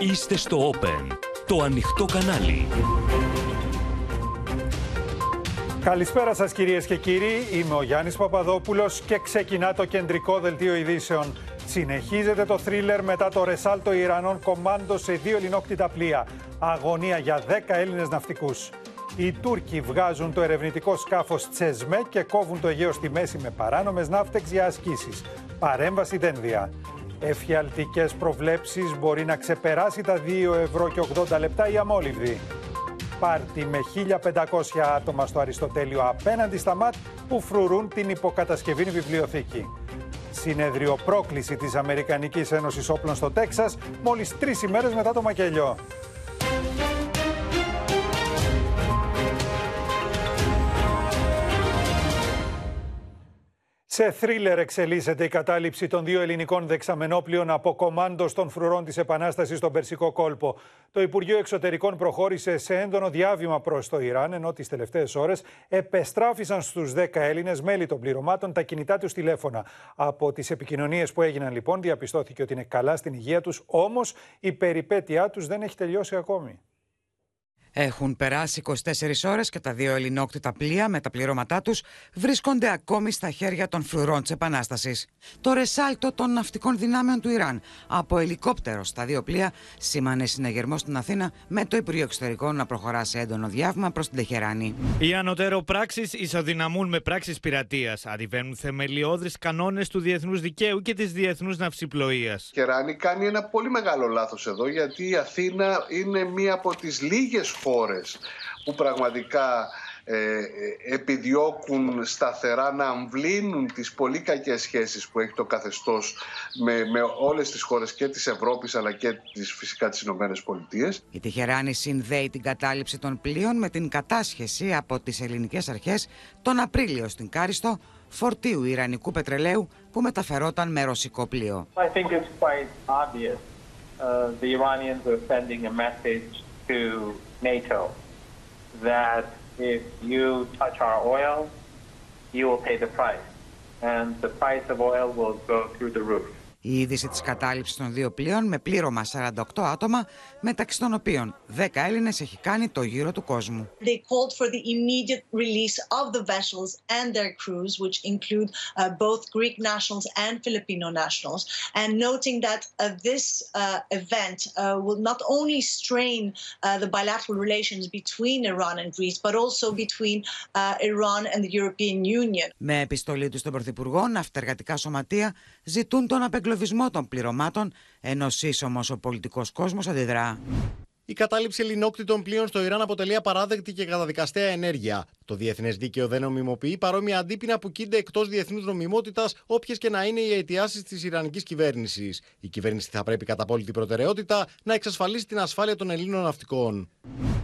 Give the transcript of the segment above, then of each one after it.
Είστε στο Open, το ανοιχτό κανάλι. Καλησπέρα σας κυρίες και κύριοι, είμαι ο Γιάννης Παπαδόπουλος και ξεκινά το κεντρικό δελτίο ειδήσεων. Συνεχίζεται το θρίλερ μετά το ρεσάλτο Ιρανών κομμάντο σε δύο ελληνόκτητα πλοία. Αγωνία για 10 Έλληνες ναυτικούς. Οι Τούρκοι βγάζουν το ερευνητικό σκάφος Τσεσμέ και κόβουν το Αιγαίο στη μέση με παράνομες ναύτεξ για ασκήσεις. Παρέμβαση δένδια. Εφιαλτικές προβλέψεις μπορεί να ξεπεράσει τα 2 ευρώ και 80 λεπτά η αμόλυβδη. Πάρτι με 1500 άτομα στο Αριστοτέλειο απέναντι στα ΜΑΤ που φρουρούν την υποκατασκευή βιβλιοθήκη. Συνέδριο πρόκληση της Αμερικανικής Ένωσης Όπλων στο Τέξας μόλις τρεις ημέρες μετά το μακελιό. Σε θρίλερ εξελίσσεται η κατάληψη των δύο ελληνικών δεξαμενόπλων από κομμάντο των φρουρών της Επανάστασης στον Περσικό κόλπο. Το Υπουργείο Εξωτερικών προχώρησε σε έντονο διάβημα προς το Ιράν, ενώ τις τελευταίες ώρες επεστράφησαν στους 10 Έλληνες μέλη των πληρωμάτων τα κινητά τους τηλέφωνα. Από τις επικοινωνίες που έγιναν λοιπόν, διαπιστώθηκε ότι είναι καλά στην υγεία τους, όμως η περιπέτειά τους δεν έχει τελειώσει ακόμη. Έχουν περάσει 24 ώρες και τα δύο ελληνόκτητα πλοία με τα πληρώματά τους βρίσκονται ακόμη στα χέρια των φρουρών της Επανάστασης. Το ρεσάλτο των ναυτικών δυνάμεων του Ιράν από ελικόπτερο στα δύο πλοία σήμανε συναγερμό στην Αθήνα με το Υπουργείο Εξωτερικών να προχωρά σε έντονο διάβημα προς την Τεχεράνη. Οι ανωτέρω πράξει ισοδυναμούν με πράξεις πειρατείας. Αντιβαίνουν θεμελιώδεις κανόνες του διεθνούς δικαίου και της διεθνούς ναυσιπλοείας. Κεράνη κάνει ένα πολύ μεγάλο λάθος εδώ γιατί η Αθήνα είναι μία από τις λίγες χώρες που πραγματικά ε, επιδιώκουν σταθερά να αμβλύνουν τις πολύ κακές σχέσεις που έχει το καθεστώς με, με όλες τις χώρες και της Ευρώπης αλλά και τις, φυσικά τις Ηνωμένες Πολιτείες. Η Τεχεράνη συνδέει την κατάληψη των πλοίων με την κατάσχεση από τις ελληνικές αρχές τον Απρίλιο στην Κάριστο φορτίου Ιρανικού πετρελαίου που μεταφερόταν με ρωσικό πλοίο. I think it's quite obvious. Uh, the Iranians are sending a message to NATO that if you touch our oil, you will pay the price. And the price of oil will go through the roof. Η είδηση της κατάληψης των δύο πλοίων με πλήρωμα 48 άτομα, μεταξύ των οποίων 10 Έλληνες έχει κάνει το γύρο του κόσμου. They called for the immediate release of the vessels and their crews, which include uh, both Greek nationals and Filipino nationals, and noting that uh, this uh, event uh, will not only strain uh, the bilateral relations between Iran and Greece, but also between uh, Iran and the European Union. Με επιστολή του στον Πρωθυπουργό, ναυτεργατικά σωματεία ζητούν τον απεγκλωβισμό των πληρωμάτων, ενώ σύσσωμος ο πολιτικός κόσμος αντιδρά. Η κατάληψη ελληνόκτητων πλοίων στο Ιράν αποτελεί απαράδεκτη και καταδικαστέα ενέργεια. Το διεθνές δίκαιο δεν νομιμοποιεί παρόμοια αντίπεινα που κίνται εκτός διεθνούς νομιμότητας, όποιες και να είναι οι αιτιάσεις της Ιρανικής κυβέρνησης. Η κυβέρνηση θα πρέπει κατά απόλυτη προτεραιότητα να εξασφαλίσει την ασφάλεια των Ελλήνων ναυτικών.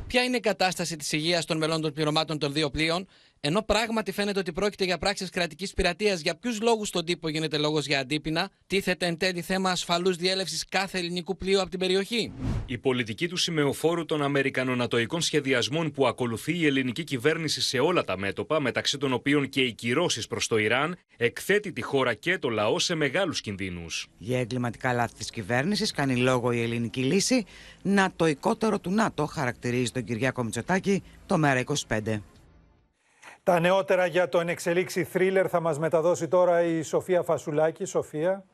Ποια είναι η κατάσταση της υγείας των μελών των πληρωμάτων των δύο πλοίων, ενώ πράγματι φαίνεται ότι πρόκειται για πράξεις κρατικής πειρατείας, για ποιους λόγους στον τύπο γίνεται λόγος για αντίπεινα, τίθεται εν τέλει θέμα ασφαλούς διέλευσης κάθε ελληνικού πλοίου από την περιοχή. Η πολιτική του σημεοφόρου των Αμερικανονατοικών σχεδιασμών που ακολουθεί η ελληνική κυβέρνηση σε όλα τα μέτωπα, μεταξύ των οποίων και οι κυρώσεις προς το Ιράν, εκθέτει τη χώρα και το λαό σε μεγάλους κινδύνους. Για εγκληματικά λάθη της κυβέρνησης κάνει λόγο η ελληνική λύση. Νατοικότερο του ΝΑΤΟ χαρακτηρίζει τον Κυριάκο Μητσοτάκη το ΜΕΡΑ25. Τα νεότερα για το ενεξελίξη θρίλερ θα μας μεταδώσει τώρα η Σοφία Φασουλάκη. Σοφία.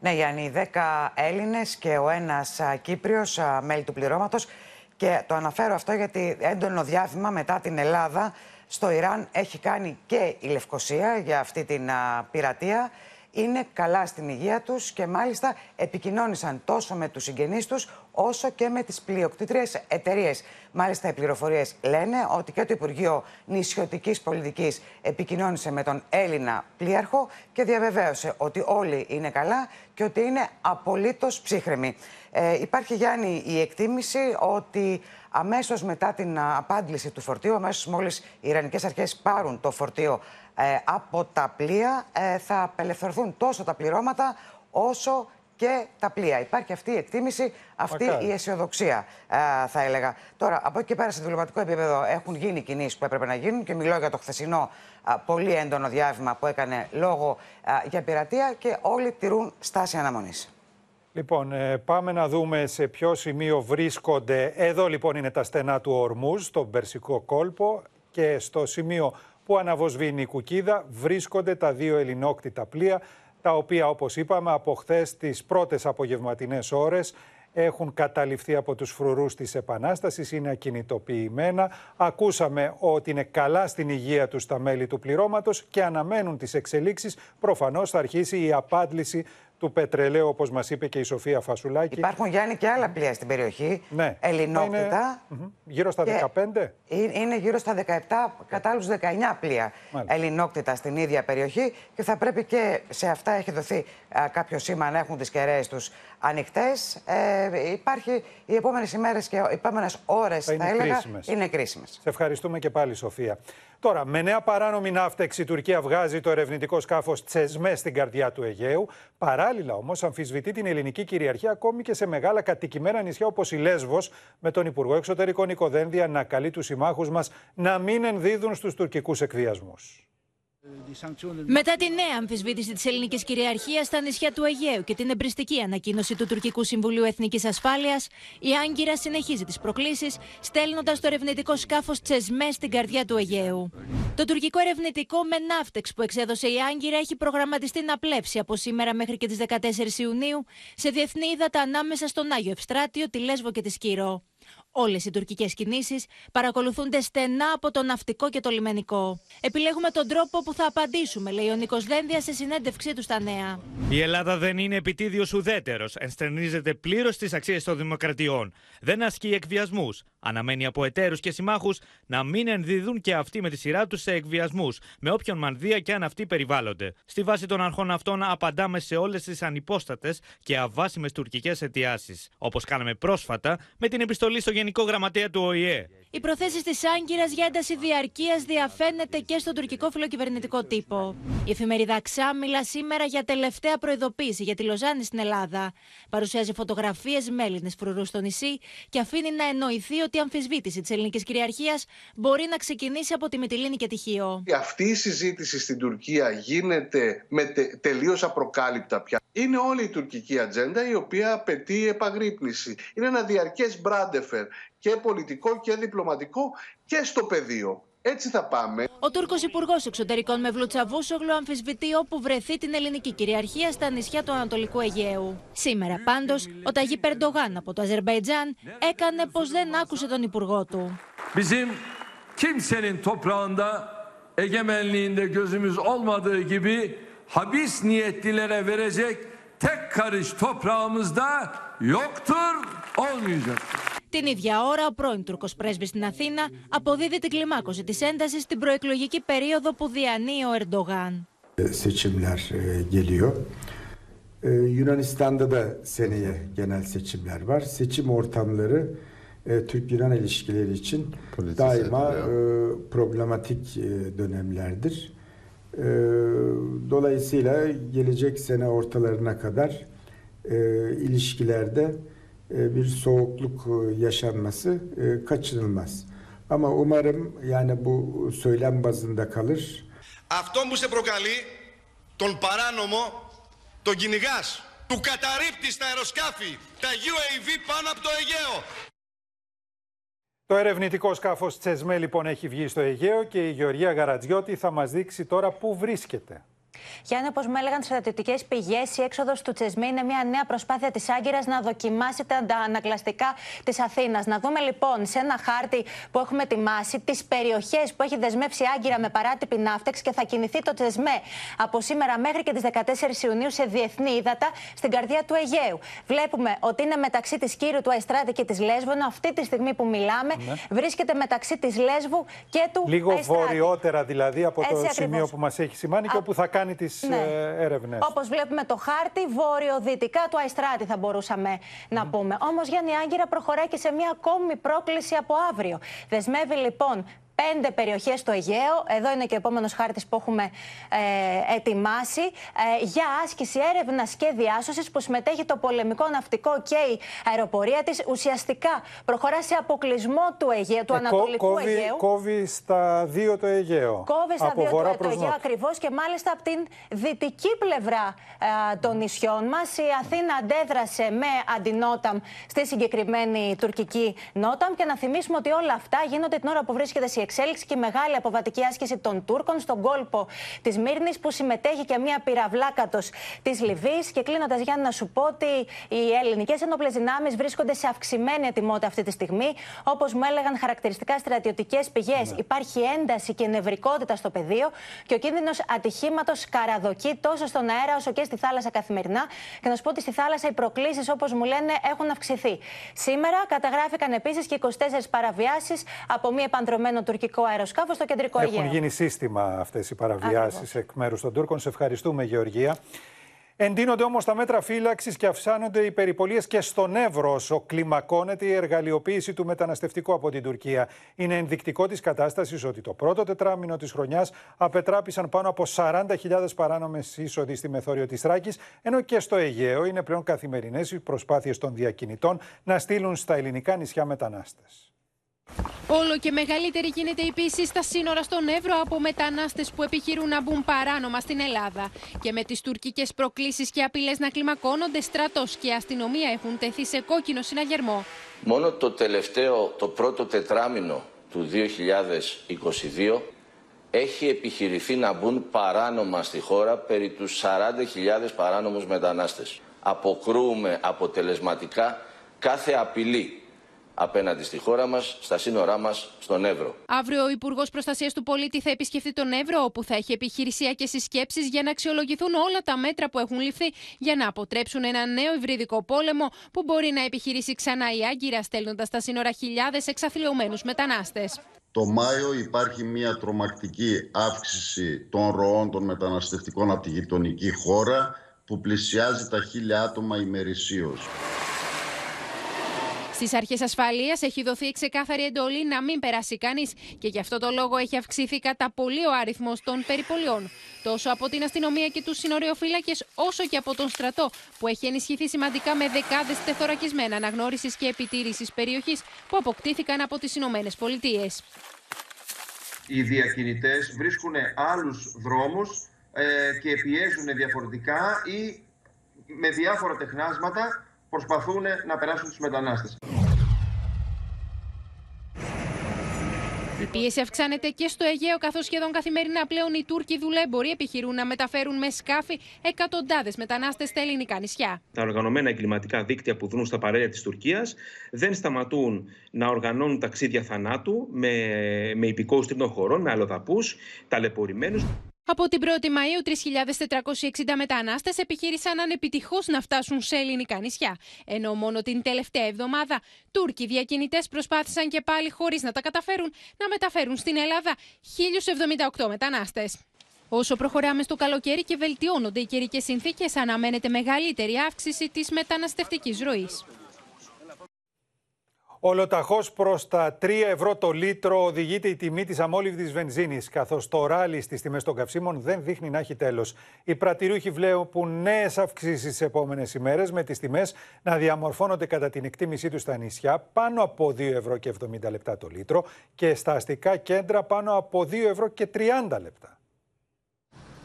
Ναι, Γιάννη, 10 Έλληνες και ο ένας α, Κύπριος α, μέλη του πληρώματος και το αναφέρω αυτό γιατί έντονο διάβημα μετά την Ελλάδα στο Ιράν έχει κάνει και η Λευκοσία για αυτή την α, πειρατεία. Είναι καλά στην υγεία τους και μάλιστα επικοινώνησαν τόσο με τους συγγενείς τους όσο και με τις πλειοκτήτριες εταιρείες. Μάλιστα οι πληροφορίες λένε ότι και το Υπουργείο Νησιωτικής Πολιτικής επικοινώνησε με τον Έλληνα πλοίαρχο και διαβεβαίωσε ότι όλοι είναι καλά και ότι είναι απολύτως ψύχρεμοι. Ε, υπάρχει Γιάννη η εκτίμηση ότι αμέσως μετά την α, απάντηση του φορτίου, αμέσως μόλις οι Ιρανικές αρχές πάρουν το φορτίο ε, από τα πλοία, ε, θα απελευθερωθούν τόσο τα πληρώματα όσο και τα πλοία. Υπάρχει αυτή η εκτίμηση, αυτή Μακάρι. η αισιοδοξία, ε, θα έλεγα. Τώρα, από εκεί και πέρα, σε διπλωματικό επίπεδο έχουν γίνει κινήσεις που έπρεπε να γίνουν και μιλώ για το χθεσινό α, πολύ έντονο διάβημα που έκανε λόγο α, για πειρατεία και όλοι τηρούν στάση αναμονής. Λοιπόν, ε, πάμε να δούμε σε ποιο σημείο βρίσκονται. Εδώ λοιπόν είναι τα στενά του Ορμούζ, στον Περσικό κόλπο και στο σημείο που αναβοσβήνει η κουκίδα βρίσκονται τα δύο ελληνόκτητα πλοία, τα οποία όπως είπαμε από χθες τις πρώτες απογευματινές ώρες έχουν καταληφθεί από τους φρουρούς της Επανάστασης, είναι ακινητοποιημένα. Ακούσαμε ότι είναι καλά στην υγεία τους τα μέλη του πληρώματος και αναμένουν τις εξελίξεις. Προφανώς θα αρχίσει η απάντηση του πετρελαίου, όπως μας είπε και η Σοφία Φασουλάκη. Υπάρχουν Γιάννη και άλλα πλοία στην περιοχή. Ναι. Ελληνόκτητα. Είναι, γύρω στα 15. Είναι γύρω στα 17, κατά άλλους 19 πλοία Μάλιστα. ελληνόκτητα στην ίδια περιοχή. Και θα πρέπει και σε αυτά έχει δοθεί α, κάποιο σήμα να έχουν τις κεραίες τους ανοιχτές. Ε, υπάρχει οι επόμενες ημέρες και οι επόμενες ώρες, θα, θα έλεγα, κρίσιμες. είναι κρίσιμες. Σε ευχαριστούμε και πάλι, Σοφία. Τώρα, με νέα παράνομη ναύτεξη, η Τουρκία βγάζει το ερευνητικό σκάφος Τσεσμέ στην καρδιά του Αιγαίου. Παράλληλα, όμως, αμφισβητεί την ελληνική κυριαρχία ακόμη και σε μεγάλα κατοικημένα νησιά όπως η Λέσβος, με τον Υπουργό Εξωτερικών Νικοδένδια να καλεί τους συμμάχους μας να μην ενδίδουν στους τουρκικούς εκβιασμούς. Μετά τη νέα αμφισβήτηση της ελληνικής κυριαρχίας στα νησιά του Αιγαίου και την εμπριστική ανακοίνωση του Τουρκικού Συμβουλίου Εθνικής Ασφάλειας, η Άγκυρα συνεχίζει τις προκλήσεις, στέλνοντας το ερευνητικό σκάφος Τσεσμέ στην καρδιά του Αιγαίου. Το τουρκικό ερευνητικό με ναύτεξ που εξέδωσε η Άγκυρα έχει προγραμματιστεί να πλέψει από σήμερα μέχρι και τις 14 Ιουνίου σε διεθνή ύδατα ανάμεσα στον Άγιο Ευστράτιο, τη Λέσβο και τη Σκύρο. Όλες οι τουρκικές κινήσεις παρακολουθούνται στενά από το ναυτικό και το λιμενικό. Επιλέγουμε τον τρόπο που θα απαντήσουμε, λέει ο Νίκος Δένδια σε συνέντευξή του στα νέα. Η Ελλάδα δεν είναι επιτίδιος ουδέτερος. Ενστερνίζεται πλήρως στις αξίες των δημοκρατιών. Δεν ασκεί εκβιασμούς. Αναμένει από εταίρους και συμμάχους να μην ενδίδουν και αυτοί με τη σειρά τους σε εκβιασμούς, με όποιον μανδύα και αν αυτοί περιβάλλονται. Στη βάση των αρχών αυτών, απαντάμε σε όλες τις ανυπόστατες και αβάσιμες τουρκικές αιτιάσεις. Όπως κάναμε πρόσφατα με την επιστολή στο Γενικό Γραμματέα του ΟΗΕ. Οι προθέσεις της Άγκυρας για ένταση διαρκείας διαφαίνεται και στον τουρκικό φιλοκυβερνητικό τύπο. Η εφημερίδα Ξά μιλά σήμερα για τελευταία προειδοποίηση για τη Λοζάνη στην Ελλάδα. Παρουσιάζει φωτογραφίες με Έλληνες φρουρούς στο νησί και αφήνει να εννοηθεί ότι η αμφισβήτηση της ελληνικής κυριαρχίας μπορεί να ξεκινήσει από τη Μυτιλίνη και τη Χίο. Αυτή η συζήτηση στην Τουρκία γίνεται με τε, τελείως απροκάλυπτα πια. Είναι όλη η τουρκική ατζέντα η οποία απαιτεί επαγρύπνηση. Είναι ένα διαρκές μπράντεφερ και πολιτικό και διπλωματικό και στο πεδίο. Έτσι θα πάμε. Ο Τούρκος Υπουργός Εξωτερικών Μευλού Τσαβούσογλου αμφισβητεί όπου βρεθεί την ελληνική κυριαρχία στα νησιά του Ανατολικού Αιγαίου. Σήμερα πάντως, ο Ταγί Περντογάν από το Αζερβαϊτζάν έκανε πως δεν άκουσε τον Υπουργό του. Bizim kimsenin toprağında egemenliğinde gözümüz olmadığı gibi habis niyetlilere verecek tek karış toprağımızda yoktur, olmayacaktır. Την ίδια ώρα, ο πρώην Τούρκο πρέσβη στην Αθήνα αποδίδει την κλιμάκωση τη ένταση στην προεκλογική περίοδο που διανύει ο Ερντογάν. Seçimler geliyor. Yunanistan'da da seneye genel seçimler var. Seçim ortamları Türk-Yunan ilişkileri için daima problematik dönemlerdir. Dolayısıyla gelecek sene ortalarına kadar ilişkilerde bir soğukluk yaşanması kaçınılmaz. Ama umarım yani bu söylem bazında kalır. Αυτό που σε προκαλεί, τον παράνομο, τον κυνηγάς, του καταρρύπτει στα αεροσκάφη, τα UAV πάνω από το Αιγαίο. Το ερευνητικό σκάφος Τσεσμέ λοιπόν έχει βγει στο Αιγαίο και η Γεωργία Γαρατζιώτη θα μας δείξει τώρα πού βρίσκεται. Γιάννη, όπως με έλεγαν στρατιωτικές πηγές, η έξοδος του Τσεσμί είναι μια νέα προσπάθεια της Άγκυρας να δοκιμάσει τα ανακλαστικά της Αθήνας. Να δούμε λοιπόν σε ένα χάρτη που έχουμε ετοιμάσει τις περιοχές που έχει δεσμεύσει η Άγκυρα με παράτυπη ναύτεξ και θα κινηθεί το Τσεσμέ από σήμερα μέχρι και τις 14 Ιουνίου σε διεθνή ύδατα στην καρδιά του Αιγαίου. Βλέπουμε ότι είναι μεταξύ της Κύρου του Αϊστράτη και της Λέσβου, ενώ αυτή τη στιγμή που μιλάμε ναι. βρίσκεται μεταξύ της Λέσβου και του Λίγο Αϊστράτη. βορειότερα δηλαδή από Έτσι το ακριβώς. σημείο που μας έχει σημάνει και όπου θα κάνει κάνει τις ναι. Ε, έρευνες. Όπως βλέπουμε το χάρτη, βορειοδυτικά του Αϊστράτη θα μπορούσαμε να πούμε. Όμως Γιάννη Άγκυρα προχωράει και σε μια ακόμη πρόκληση από αύριο. Δεσμεύει λοιπόν πέντε περιοχές στο Αιγαίο. Εδώ είναι και ο επόμενος χάρτης που έχουμε ε, ετοιμάσει ε, για άσκηση έρευνας και διάσωσης που συμμετέχει το πολεμικό ναυτικό και η αεροπορία της. Ουσιαστικά προχωρά σε αποκλεισμό του Αιγαίου, του Ανατολικού κόβει, Αιγαίου. Κόβει στα δύο το Αιγαίο. Κόβει στα από δύο βορρά το, το προς Αιγαίο νότο. ακριβώς και μάλιστα από την δυτική πλευρά ε, των νησιών μας. Η Αθήνα αντέδρασε με αντινόταμ στη συγκεκριμένη τουρκική νόταμ. Και να θυμίσουμε ότι όλα αυτά γίνονται την ώρα που βρίσκεται σε εξέλιξη και η μεγάλη αποβατική άσκηση των Τούρκων στον κόλπο της Μύρνης, που συμμετέχει και μια πυραυλάκατος της Λιβύης. Και κλείνοντας, Γιάννη, να σου πω ότι οι ελληνικές ενόπλες δυνάμεις βρίσκονται σε αυξημένη ετοιμότητα αυτή τη στιγμή. Όπως μου έλεγαν χαρακτηριστικά στρατιωτικές πηγές, υπάρχει ένταση και νευρικότητα στο πεδίο και ο κίνδυνος ατυχήματος καραδοκεί τόσο στον αέρα όσο και στη θάλασσα καθημερινά. Και να σου πω ότι στη θάλασσα οι προκλήσεις, όπως μου λένε, έχουν αυξηθεί. Σήμερα καταγράφηκαν επίσης και 24 παραβιάσεις από μη επανδρομένο τουρκικό αεροσκάφος στο κεντρικό Αιγαίο. Έχουν γίνει σύστημα αυτές οι παραβιάσεις εκ μέρους των Τούρκων. Σε ευχαριστούμε, Γεωργία. Εντείνονται όμως τα μέτρα φύλαξης και αυξάνονται οι περιπολίες και στον Εύρο, όσο κλιμακώνεται η εργαλειοποίηση του μεταναστευτικού από την Τουρκία. Είναι ενδεικτικό της κατάστασης ότι το πρώτο τετράμινο της χρονιάς απετράπησαν πάνω από 40.000 παράνομες είσοδοι στη μεθόριο της Θράκης, ενώ και στο Αιγαίο είναι πλέον καθημερινές οι προσπάθειες των διακινητών να στείλουν στα ελληνικά νησιά μετανάστες. Όλο και μεγαλύτερη γίνεται η πίεση στα σύνορα στον Εύρο από μετανάστες που επιχειρούν να μπουν παράνομα στην Ελλάδα. Και με τις τουρκικές προκλήσεις και απειλές να κλιμακώνονται, στρατός και αστυνομία έχουν τεθεί σε κόκκινο συναγερμό. Μόνο το τελευταίο, το πρώτο τετράμινο του 2022 έχει επιχειρηθεί να μπουν παράνομα στη χώρα περί τους 40.000 παράνομους μετανάστες. Αποκρούουμε αποτελεσματικά κάθε απειλή απέναντι στη χώρα μας, στα σύνορά μας, στον Εύρο. Αύριο ο Υπουργός Προστασίας του Πολίτη θα επισκεφτεί τον Εύρο, όπου θα έχει επιχειρησιακές συσκέψεις για να αξιολογηθούν όλα τα μέτρα που έχουν ληφθεί για να αποτρέψουν ένα νέο υβριδικό πόλεμο που μπορεί να επιχειρήσει ξανά η Άγκυρα, στέλνοντας στα σύνορα χιλιάδες εξαθλειωμένους μετανάστες. Το Μάιο υπάρχει μια τρομακτική αύξηση των ροών των μεταναστευτικών από τη γειτονική χώρα που πλησιάζει τα χίλια άτομα ημερησίως. Στις αρχές ασφαλείας έχει δοθεί ξεκάθαρη εντολή να μην περάσει κανείς και γι' αυτό το λόγο έχει αυξηθεί κατά πολύ ο αριθμός των περιπολιών. Τόσο από την αστυνομία και τους συνοριοφύλακες, όσο και από τον στρατό, που έχει ενισχυθεί σημαντικά με δεκάδες τεθωρακισμένα αναγνώρισης και επιτήρησης περιοχής που αποκτήθηκαν από τις Ηνωμένες Πολιτείες. Οι διακινητές βρίσκουν άλλους δρόμους ε, και πιέζουν διαφορετικά ή με διάφορα τεχνάσματα προσπαθούν να περάσουν τους μετανάστες. Η πίεση αυξάνεται και στο Αιγαίο, καθώς σχεδόν καθημερινά πλέον οι Τούρκοι δουλέμποροι επιχειρούν να μεταφέρουν με σκάφη εκατοντάδες μετανάστες στα ελληνικά νησιά. Τα οργανωμένα εγκληματικά δίκτυα που δρούν στα παρέλια της Τουρκίας δεν σταματούν να οργανώνουν ταξίδια θανάτου με, με υπηκόους τρίτων χωρών, με αλλοδαπούς, ταλαιπωρημένους. Από την 1η Μαΐου, 3.460 μετανάστες επιχείρησαν ανεπιτυχώς να φτάσουν σε ελληνικά νησιά. Ενώ μόνο την τελευταία εβδομάδα, Τούρκοι διακινητές προσπάθησαν και πάλι χωρίς να τα καταφέρουν να μεταφέρουν στην Ελλάδα 1.078 μετανάστες. Όσο προχωράμε στο καλοκαίρι και βελτιώνονται οι καιρικές συνθήκες, αναμένεται μεγαλύτερη αύξηση της μεταναστευτικής ροής. Ολοταχώς προς τα 3 ευρώ το λίτρο οδηγείται η τιμή της αμόλυβδης βενζίνης, καθώς το ράλι στις τιμές των καυσίμων δεν δείχνει να έχει τέλος. Οι πρατηρούχοι βλέπουν νέες αυξήσεις τις επόμενες ημέρες, με τις τιμές να διαμορφώνονται κατά την εκτίμησή τους στα νησιά πάνω από 2 ευρώ και 70 λεπτά το λίτρο και στα αστικά κέντρα πάνω από 2 ευρώ και 30 λεπτά.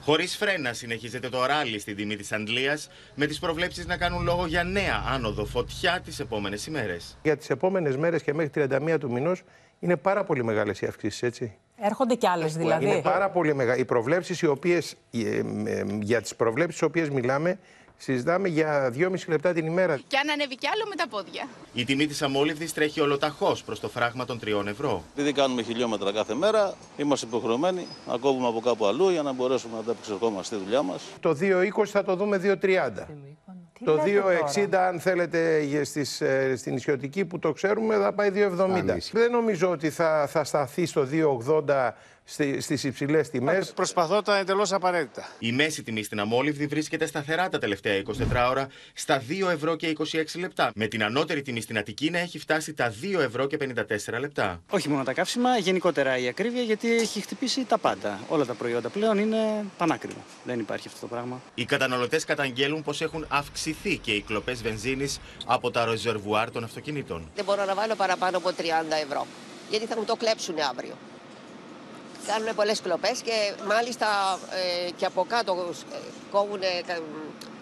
Χωρίς φρένα συνεχίζεται το ράλι στην τιμή της Αντλία, με τις προβλέψεις να κάνουν λόγο για νέα άνοδο φωτιά τις επόμενες ημέρες. Για τις επόμενες μέρες και μέχρι 31 του μηνός είναι πάρα πολύ μεγάλες οι αυξήσεις, έτσι. Έρχονται κι άλλες δηλαδή. Είναι πάρα πολύ μεγάλε. Οι προβλέψεις, οι οποίες. Για τις προβλέψεις, τι οποίες μιλάμε, συζητάμε για 2,5 λεπτά την ημέρα. Και αν ανέβει κι άλλο με τα πόδια. Η τιμή της αμόλυβδης τρέχει ολοταχώς προς το φράγμα των 3 ευρώ. Επειδή κάνουμε χιλιόμετρα κάθε μέρα, είμαστε υποχρεωμένοι να κόβουμε από κάπου αλλού για να μπορέσουμε να τα επεξεργόμαστε στη δουλειά μας. Το 2,20 θα το δούμε 2,30. Το 2,60 αν θέλετε στις, στην νησιωτική που το ξέρουμε θα πάει 2,70. Δεν νομίζω ότι θα, θα σταθεί στο 2,80 στις υψηλές τιμές. Προσπαθώ τα εντελώς απαραίτητα. Η μέση τιμή στην Αμόλυβδη βρίσκεται σταθερά τα τελευταία 24 ώρα στα 2 ευρώ και 26 λεπτά. Με την ανώτερη τιμή στην Αττική να έχει φτάσει τα 2 ευρώ και 54 λεπτά. Όχι μόνο τα καύσιμα, γενικότερα η ακρίβεια γιατί έχει χτυπήσει τα πάντα. Όλα τα προϊόντα πλέον είναι πανάκριβα. Δεν υπάρχει αυτό το πράγμα. Οι καταναλωτές καταγγέλουν πως έχουν αυξηθεί και οι κλοπές βενζίνης από τα ρεζερβουάρ των αυτοκινήτων. Δεν μπορώ να βάλω παραπάνω από 30 ευρώ. Γιατί θα μου το κλέψουν αύριο. Κάνουν πολλές κλοπές και μάλιστα ε, και από κάτω ε, κόβουν ε,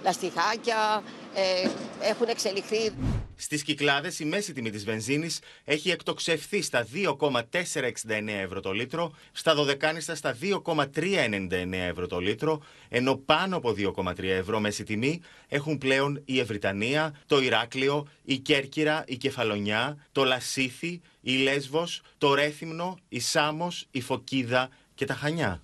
λαστιχάκια, ε, έχουν εξελιχθεί. Στις Κυκλάδες η μέση τιμή της βενζίνης έχει εκτοξευθεί στα 2,469 ευρώ το λίτρο, στα Δωδεκάνιστα στα 2,399 ευρώ το λίτρο, ενώ πάνω από 2,3 ευρώ μέση τιμή έχουν πλέον η Ευρυτανία, το Ηράκλειο, η Κέρκυρα, η Κεφαλονιά, το Λασίθι, η Λέσβος, το Ρέθυμνο, η Σάμος, η Φωκίδα και τα Χανιά.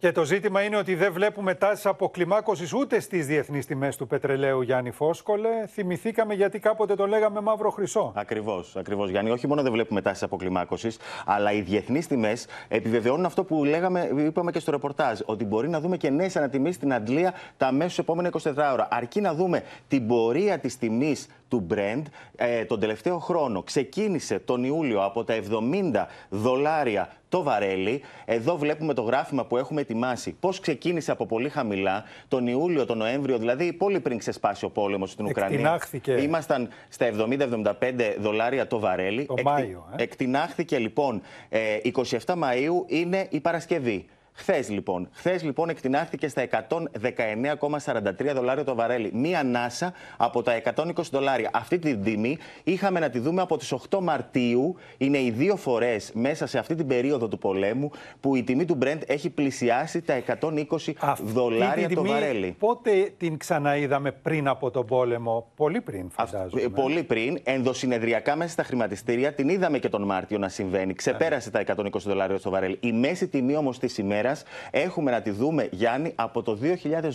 Και το ζήτημα είναι ότι δεν βλέπουμε τάσεις αποκλιμάκωσης ούτε στις διεθνείς τιμές του πετρελαίου, Γιάννη Φόσκολε. Θυμηθήκαμε γιατί κάποτε το λέγαμε μαύρο χρυσό. Ακριβώς, ακριβώς, Γιάννη. Όχι μόνο δεν βλέπουμε τάσεις αποκλιμάκωσης, αλλά οι διεθνείς τιμές επιβεβαιώνουν αυτό που λέγαμε, είπαμε και στο ρεπορτάζ, ότι μπορεί να δούμε και νέες ανατιμήσεις στην Αντλία τα αμέσω επόμενα 24 ώρα. Αρκεί να δούμε την πορεία της τιμής του Brent ε, τον τελευταίο χρόνο. Ξεκίνησε τον Ιούλιο από τα 70 δολάρια το βαρέλι. Εδώ βλέπουμε το γράφημα που έχουμε ετοιμάσει. Πώς ξεκίνησε από πολύ χαμηλά τον Ιούλιο, τον Νοέμβριο, δηλαδή πολύ πριν ξεσπάσει ο πόλεμος στην Ουκρανία. Εκτινάχθηκε. Ήμασταν στα 70-75 δολάρια το βαρέλι. Το Μάιο. Ε. Εκτινάχθηκε λοιπόν ε, 27 Μαου, είναι η Παρασκευή. Χθες λοιπόν. Χθες λοιπόν εκτινάχθηκε στα 119,43 δολάρια το βαρέλι. Μία νάσα από τα 120 δολάρια. Αυτή την τιμή είχαμε να τη δούμε από τις 8 Μαρτίου. Είναι οι δύο φορές μέσα σε αυτή την περίοδο του πολέμου που η τιμή του Brent έχει πλησιάσει τα 120 δολάρια το βαρέλι. Πότε την ξαναείδαμε πριν από τον πόλεμο, πολύ πριν φαντάζομαι. Πολύ πριν, ενδοσυνεδριακά μέσα στα χρηματιστήρια, την είδαμε και τον Μάρτιο να συμβαίνει. Ξεπέρασε τα 120 δολάρια το βαρέλι. Η μέση τιμή όμως της ημέρα έχουμε να τη δούμε, Γιάννη, από το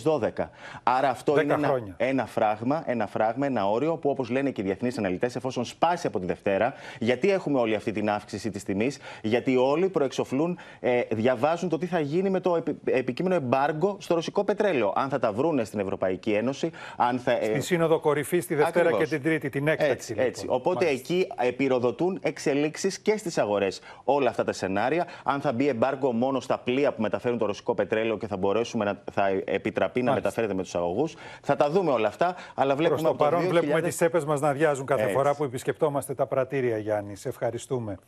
2012. Άρα αυτό είναι ένα, ένα, φράγμα, ένα φράγμα, ένα όριο που, όπως λένε και οι διεθνείς αναλυτές, εφόσον σπάσει από τη Δευτέρα, γιατί έχουμε όλη αυτή την αύξηση της τιμής, γιατί όλοι προεξοφλούν, ε, διαβάζουν το τι θα γίνει με το επικείμενο εμπάργκο στο ρωσικό πετρέλαιο. Αν θα τα βρούνε στην Ευρωπαϊκή Ένωση, αν θα. Ε, Στη Σύνοδο Κορυφής τη Δευτέρα και την Τρίτη, την έκταξη. Έτσι, λοιπόν. έτσι. Οπότε Μάλιστα. εκεί επιρροδοτούν εξελίξεις και στις αγορές όλα αυτά τα σενάρια. Αν θα μπει εμπάργκο μόνο στα πλοία που μεταφέρουν το ρωσικό πετρέλαιο και θα μπορέσουμε να θα επιτραπεί να μεταφέρεται με τους αγωγούς. Θα τα δούμε όλα αυτά. Αλλά βλέπουμε Προς το παρόν, 2000... βλέπουμε τις τσέπες μας να αδειάζουν κάθε Έτσι. φορά που επισκεπτόμαστε τα πρατήρια, Γιάννη. Σε ευχαριστούμε.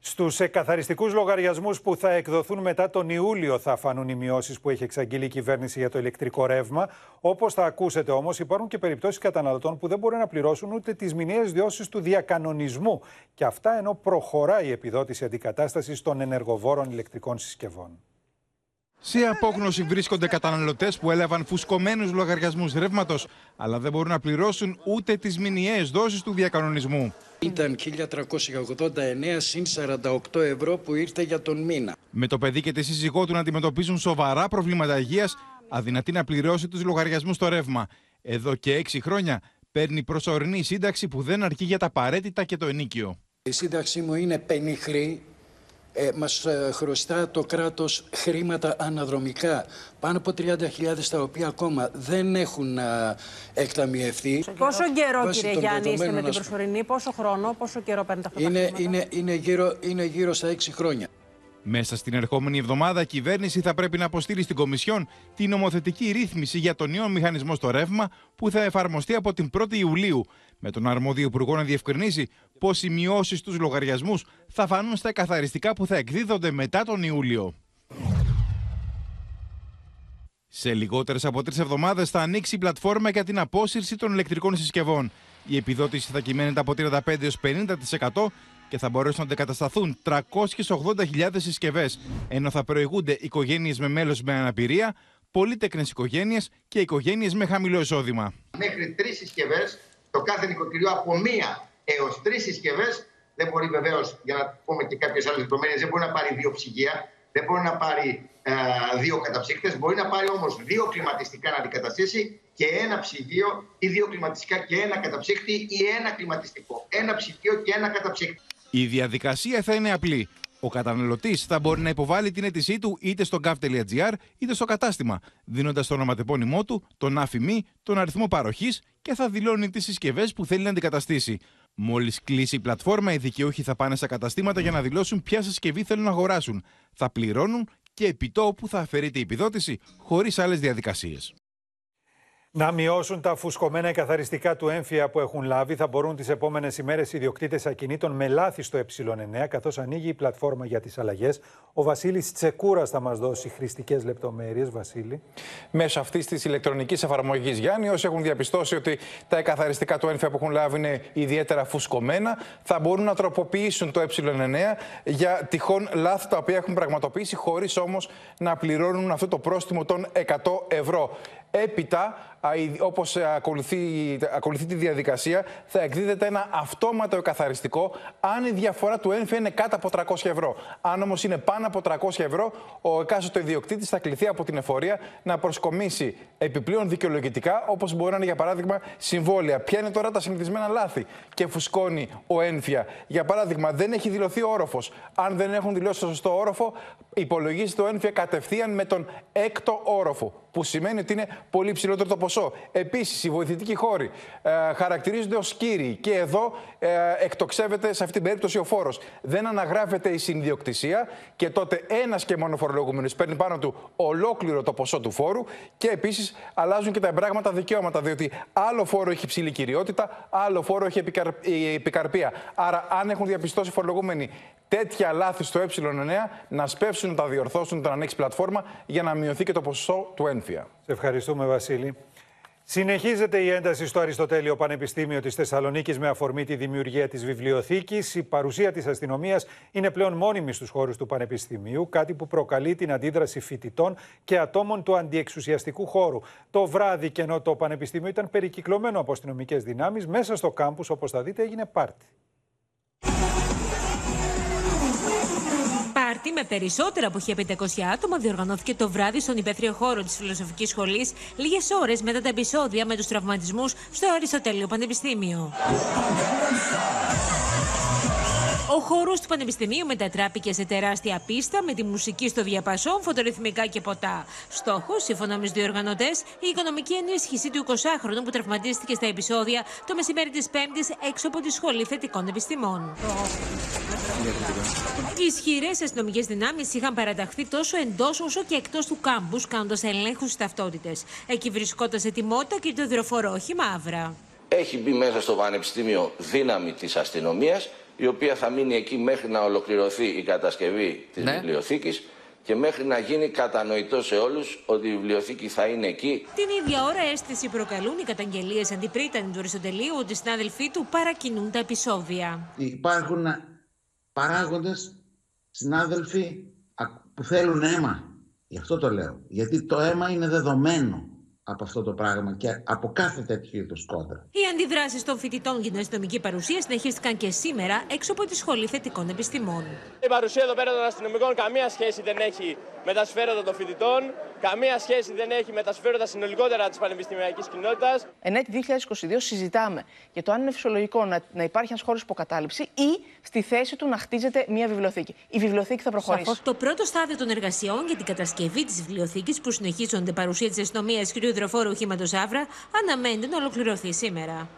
Στους καθαριστικού λογαριασμούς που θα εκδοθούν μετά τον Ιούλιο θα φανούν οι μειώσεις που έχει εξαγγείλει η κυβέρνηση για το ηλεκτρικό ρεύμα. Όπως θα ακούσετε όμως, υπάρχουν και περιπτώσεις καταναλωτών που δεν μπορούν να πληρώσουν ούτε τις μηνιαίες διώσει του διακανονισμού. Και αυτά ενώ προχωράει η επιδότηση αντικατάστασης των ενεργοβόρων ηλεκτρικών συσκευών. Σε απόγνωση βρίσκονται καταναλωτές που έλαβαν φουσκωμένους λογαριασμούς ρεύματος, αλλά δεν μπορούν να πληρώσουν ούτε τις μηνιαίες δόσεις του διακανονισμού. Ήταν 1389 συν 48 ευρώ που ήρθε για τον μήνα. Με το παιδί και τη σύζυγό του να αντιμετωπίζουν σοβαρά προβλήματα υγείας, αδυνατή να πληρώσει τους λογαριασμούς στο ρεύμα. Εδώ και 6 χρόνια παίρνει προσωρινή σύνταξη που δεν αρκεί για τα απαραίτητα και το ενίκιο. Η σύνταξή μου είναι πενιχρή ε, μας ε, χρωστά το κράτος χρήματα αναδρομικά, πάνω από 30.000 τα οποία ακόμα δεν έχουν ε, εκταμιευθεί. Πόσο καιρό κύριε Γιάννη είστε με την προσωρινή, πόσο χρόνο, πόσο καιρό παίρνετε αυτά είναι, τα χρήματα; Είναι, είναι, γύρω, είναι γύρω στα 6 χρόνια. Μέσα στην ερχόμενη εβδομάδα, η κυβέρνηση θα πρέπει να αποστείλει στην Κομισιόν την νομοθετική ρύθμιση για τον νέο μηχανισμό στο ρεύμα που θα εφαρμοστεί από την 1η Ιουλίου, με τον αρμόδιο υπουργό να διευκρινίσει πως οι μειώσεις στους λογαριασμούς θα φανούν στα καθαριστικά που θα εκδίδονται μετά τον Ιούλιο. Σε λιγότερες από τρεις εβδομάδες θα ανοίξει η πλατφόρμα για την απόσυρση των ηλεκτρικών συσκευών. Η επιδότηση θα κυμαίνεται από 35 έως 50% και θα μπορέσουν να αντικατασταθούν 380.000 συσκευές, ενώ θα προηγούνται οικογένειες με μέλος με αναπηρία, πολύτεκνε οικογένειες και οικογένειες με χαμηλό εισόδημα. Μέχρι τρεις συσκευές, το κάθε νοικοκυριό από μία έως τρεις συσκευές, δεν μπορεί βεβαίως, για να πούμε και κάποιες άλλες λεπτομέρειες, δεν μπορεί να πάρει δύο ψυγεία, δεν μπορεί να πάρει ε, δύο καταψύκτες, μπορεί να πάρει όμως δύο κλιματιστικά να αντικαταστήσει και ένα ψυγείο ή δύο κλιματιστικά και ένα καταψύκτη ή ένα κλιματιστικό. Ένα ψυγείο και ένα καταψύκτη. Η διαδικασία θα είναι απλή. Ο καταναλωτής θα μπορεί να υποβάλει την αίτησή του είτε στο gov.gr είτε στο κατάστημα, δίνοντας το ονοματεπώνυμό του, τον άφημη, τον αριθμό παροχής και θα δηλώνει τις συσκευές που θέλει να αντικαταστήσει. Μόλις κλείσει η πλατφόρμα, οι δικαιούχοι θα πάνε στα καταστήματα για να δηλώσουν ποια συσκευή θέλουν να αγοράσουν. Θα πληρώνουν και επιτόπου θα αφαιρείται η επιδότηση χωρίς άλλες διαδικασίες. Να μειώσουν τα φουσκωμένα εκαθαριστικά του έμφυα που έχουν λάβει θα μπορούν τις επόμενες ημέρες οι ιδιοκτήτες ακινήτων με λάθη στο ε9, καθώς ανοίγει η πλατφόρμα για τις αλλαγές. Ο Βασίλης Τσεκούρα θα μας δώσει χρηστικές λεπτομέρειες. Βασίλη. Μέσω αυτής της ηλεκτρονικής εφαρμογής, Γιάννη, όσοι έχουν διαπιστώσει ότι τα εκαθαριστικά του έμφυα που έχουν λάβει είναι ιδιαίτερα φουσκωμένα, θα μπορούν να τροποποιήσουν το ε9 για τυχόν λάθη τα οποία έχουν πραγματοποιήσει, χωρίς όμως να πληρώνουν αυτό το πρόστιμο των 100 ευρώ. Έπειτα, όπως ακολουθεί, ακολουθεί τη διαδικασία, θα εκδίδεται ένα αυτόματο εκαθαριστικό αν η διαφορά του ένφια είναι κάτω από 300 ευρώ. Αν όμως είναι πάνω από 300 ευρώ, ο εκάστοτε ιδιοκτήτης θα κληθεί από την εφορία να προσκομίσει επιπλέον δικαιολογητικά, όπως μπορεί να είναι για παράδειγμα συμβόλαια. Ποια είναι τώρα τα συνηθισμένα λάθη και φουσκώνει ο ένφια. Για παράδειγμα, δεν έχει δηλωθεί όροφος. Αν δεν έχουν δηλώσει το σωστό όροφο, υπολογίζει το ένφια κατευθείαν με τον έκτο όροφο που σημαίνει ότι είναι πολύ ψηλότερο το ποσό. Επίσης, οι βοηθητικοί χώροι ε, χαρακτηρίζονται ως κύριοι και εδώ ε, εκτοξεύεται σε αυτή την περίπτωση ο φόρος. Δεν αναγράφεται η συνδιοκτησία και τότε ένας και μόνο φορολογούμενος παίρνει πάνω του ολόκληρο το ποσό του φόρου και επίσης αλλάζουν και τα εμπράγματα δικαιώματα. Διότι άλλο φόρο έχει ψηλή κυριότητα, άλλο φόρο έχει επικαρπία. Άρα, αν έχουν διαπιστώσει φορολογούμενοι τέτοια λάθη στο ε9 να σπεύσουν να τα διορθώσουν, να ανοίξει πλατφόρμα για να μειωθεί και το ποσό του ένφια. Σε ευχαριστούμε, Βασίλη. Συνεχίζεται η ένταση στο Αριστοτέλειο Πανεπιστήμιο της Θεσσαλονίκης με αφορμή τη δημιουργία της βιβλιοθήκης. Η παρουσία της αστυνομίας είναι πλέον μόνιμη στους χώρους του Πανεπιστημίου, κάτι που προκαλεί την αντίδραση φοιτητών και ατόμων του αντιεξουσιαστικού χώρου. Το βράδυ και ενώ το Πανεπιστήμιο ήταν περικυκλωμένο από αστυνομικές δυνάμεις, μέσα στο κάμπους, όπως θα δείτε, έγινε πάρτι. Πάρτι με περισσότερα από 1500 άτομα διοργανώθηκε το βράδυ στον υπαίθριο χώρο της Φιλοσοφικής Σχολής, λίγες ώρες μετά τα επεισόδια με τους τραυματισμούς στο Αριστοτέλειο Πανεπιστήμιο. Ο χώρο του Πανεπιστημίου μετατράπηκε σε τεράστια πίστα με τη μουσική στο διαπασόν, φωτορυθμικά και ποτά. Στόχος, σύμφωνα με τους διοργανωτέ, η οικονομική ενίσχυση του 20χρονου που τραυματίστηκε στα επεισόδια το μεσημέρι της Πέμπτης έξω από τη Σχολή Θετικών Επιστημών. Οι ισχυρές αστυνομικές δυνάμεις είχαν παραταχθεί τόσο εντός όσο και εκτός του κάμπους, κάνοντας ελέγχους στις ταυτότητες. Εκεί βρισκόταν σε τιμότητα και το υδροφορό όχημα Μαύρα. Έχει μπει μέσα στο Πανεπιστήμιο δύναμη της αστυνομίας η οποία θα μείνει εκεί μέχρι να ολοκληρωθεί η κατασκευή της ναι. βιβλιοθήκης και μέχρι να γίνει κατανοητό σε όλους ότι η βιβλιοθήκη θα είναι εκεί. Την ίδια ώρα αίσθηση προκαλούν οι καταγγελίες αντιπρίτανης του Αριστοτελείου ότι οι συνάδελφοί του παρακινούν τα επεισόδια. Υπάρχουν παράγοντες, συνάδελφοι που θέλουν αίμα. Γι' αυτό το λέω. Γιατί το αίμα είναι δεδομένο από αυτό το πράγμα και από κάθε τέτοιο είδους κόντρα. Οι αντιδράσεις των φοιτητών για την αστυνομική παρουσία συνεχίστηκαν και σήμερα έξω από τη Σχολή Θετικών Επιστημών. Η παρουσία εδώ πέρα των αστυνομικών καμία σχέση δεν έχει με τα συμφέροντα των φοιτητών, καμία σχέση δεν έχει με τα συμφέροντα συνολικότερα της πανεπιστημιακής κοινότητας. Εν έτη 2022 συζητάμε για το αν είναι φυσιολογικό να, να υπάρχει ένας χώρος υποκατάληψη ή στη θέση του να χτίζεται μια βιβλιοθήκη. Η βιβλιοθήκη θα προχωρήσει. Σαφώς. Το πρώτο στάδιο των εργασιών για την κατασκευή της βιβλιοθήκης που συνεχίζονται παρουσία της αστυνομίας κ. Υδροφόρου Οχήματος Άβρα αναμένεται να ολοκληρωθεί σήμερα.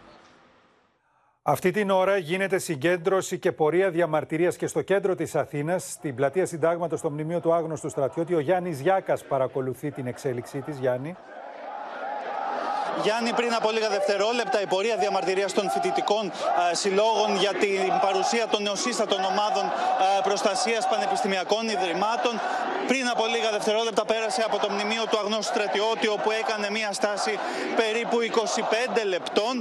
Αυτή την ώρα γίνεται συγκέντρωση και πορεία διαμαρτυρίας και στο κέντρο της Αθήνας, στην πλατεία Συντάγματος στο Μνημείο του Άγνωστου Στρατιώτη. Ο Γιάννης Γιάκας παρακολουθεί την εξέλιξή της. Γιάννη. Γιάννη, πριν από λίγα δευτερόλεπτα, η πορεία διαμαρτυρίας των φοιτητικών συλλόγων για την παρουσία των νεοσύστατων ομάδων προστασίας πανεπιστημιακών ιδρυμάτων. Πριν από λίγα δευτερόλεπτα πέρασε από το μνημείο του αγνώστου στρατιώτη, όπου έκανε μία στάση περίπου 25 λεπτών.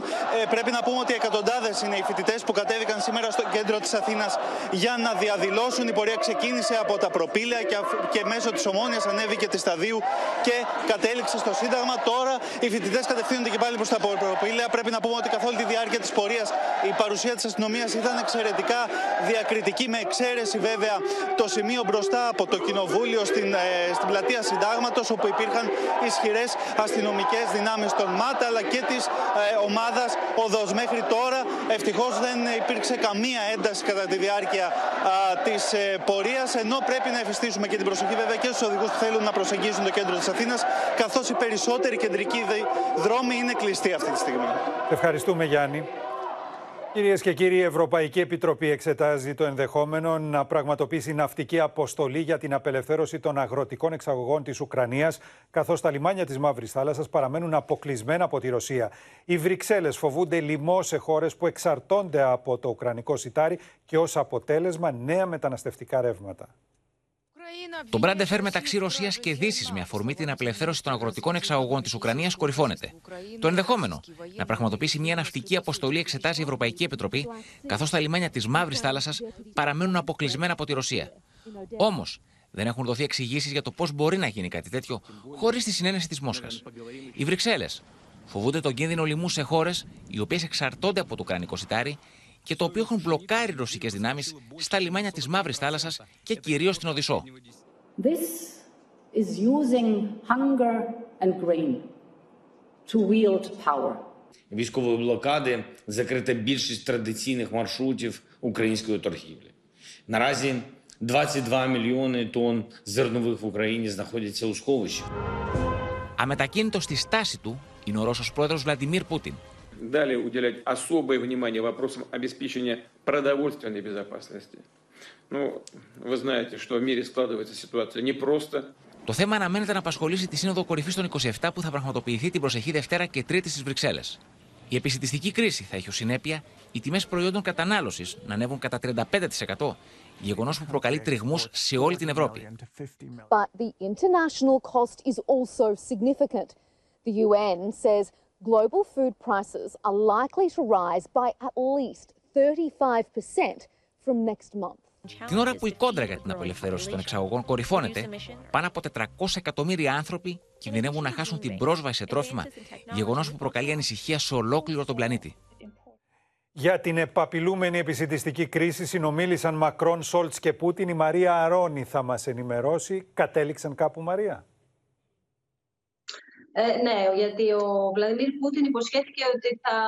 Ε, πρέπει να πούμε ότι εκατοντάδες είναι οι φοιτητές που κατέβηκαν σήμερα στο κέντρο της Αθήνας για να διαδηλώσουν. Η πορεία ξεκίνησε από τα προπήλαια και, και μέσω της Ομόνιας ανέβηκε τη Σταδίου και κατέληξε στο Σύνταγμα. Τώρα οι φοιτητές κατευθύνονται και πάλι προς τα προπήλαια. Πρέπει να πούμε ότι καθ' όλη τη διάρκεια της πορείας η παρουσία της αστυνομίας ήταν εξαιρετικά διακριτική, με εξαίρεση βέβαια το σημείο μπροστά από το Κοινοβούλιο στην, ε, στην πλατεία Συντάγματος, όπου υπήρχαν ισχυρές αστυνομικές δυνάμεις των ΜΑΤ αλλά και της ε, ομάδας Οδός. Μέχρι τώρα ευτυχώς δεν υπήρξε καμία ένταση κατά τη διάρκεια της ε, πορείας, ενώ πρέπει να εφιστήσουμε και την προσοχή βέβαια και στους οδηγούς που θέλουν να προσεγγίσουν το κέντρο της Αθήνας, καθώς οι περισσότεροι κεντρικοί δρόμοι είναι κλειστοί αυτή τη στιγμή. Ευχαριστούμε, Γιάννη. Κυρίες και κύριοι, η Ευρωπαϊκή Επιτροπή εξετάζει το ενδεχόμενο να πραγματοποιήσει ναυτική αποστολή για την απελευθέρωση των αγροτικών εξαγωγών της Ουκρανίας, καθώς τα λιμάνια της Μαύρης Θάλασσας παραμένουν αποκλεισμένα από τη Ρωσία. Οι Βρυξέλλες φοβούνται λοιμό σε χώρες που εξαρτώνται από το ουκρανικό σιτάρι και ως αποτέλεσμα νέα μεταναστευτικά ρεύματα. Το μπραντεφέρ μεταξύ Ρωσίας και Δύσης με αφορμή την απελευθέρωση των αγροτικών εξαγωγών της Ουκρανίας κορυφώνεται. Το ενδεχόμενο να πραγματοποιήσει μια ναυτική αποστολή εξετάζει η Ευρωπαϊκή Επιτροπή, καθώς τα λιμάνια της Μαύρης Θάλασσας παραμένουν αποκλεισμένα από τη Ρωσία. Όμως, δεν έχουν δοθεί εξηγήσεις για το πώς μπορεί να γίνει κάτι τέτοιο χωρίς τη συνένεση της Μόσχας. Οι Βρυξέλλες φοβούνται τον κίνδυνο λοιμού σε χώρες οι οποίες εξαρτώνται από το ουκρανικό σιτάρι και το οποίο έχουν μπλοκάρει ρωσικέ δυνάμει στα λιμάνια τη Μαύρη Θάλασσα και κυρίω στην Οδυσσό. This is using hunger and grain to wield power. Військової блокади закрита більшість традиційних маршрутів української торгівлі. Наразі 22 мільйони тонн зернових в Україні знаходяться у сховищах. Αμετακίνητο στη στάση του είναι ο Ρώσος πρόεδρος Βλαντιμίρ Πούτιν. Далее уделять особое внимание вопросам обеспечения продовольственной безопасности. Ну, вы знаете, что в мире складывается ситуация непросто. Το θέμα αναμένεται να απασχολήσει τη Σύνοδο Κορυφή των 27 που θα πραγματοποιηθεί την προσεχή Δευτέρα και Τρίτη στι Βρυξέλλε. Η επιστημιστική κρίση θα έχει ω συνέπεια οι τιμέ προϊόντων κατανάλωση να ανέβουν κατά 35%, γεγονό που προκαλεί τριγμού σε όλη την Ευρώπη. But the international cost is also significant. The UN says global food prices are likely to rise by at least 35% from next month. Την ώρα που η κόντρα για την απελευθέρωση των εξαγωγών κορυφώνεται, πάνω από 400 εκατομμύρια άνθρωποι κινδυνεύουν να χάσουν την πρόσβαση σε τρόφιμα, γεγονός που προκαλεί ανησυχία σε ολόκληρο τον πλανήτη. Για την επαπειλούμενη επισητιστική κρίση συνομίλησαν Μακρόν, Σόλτς και Πούτιν. Η Μαρία Αρώνη θα μας ενημερώσει. Κατέληξαν κάπου, Μαρία; Ε, ναι, γιατί ο Βλαδιμίρ Πούτιν υποσχέθηκε ότι θα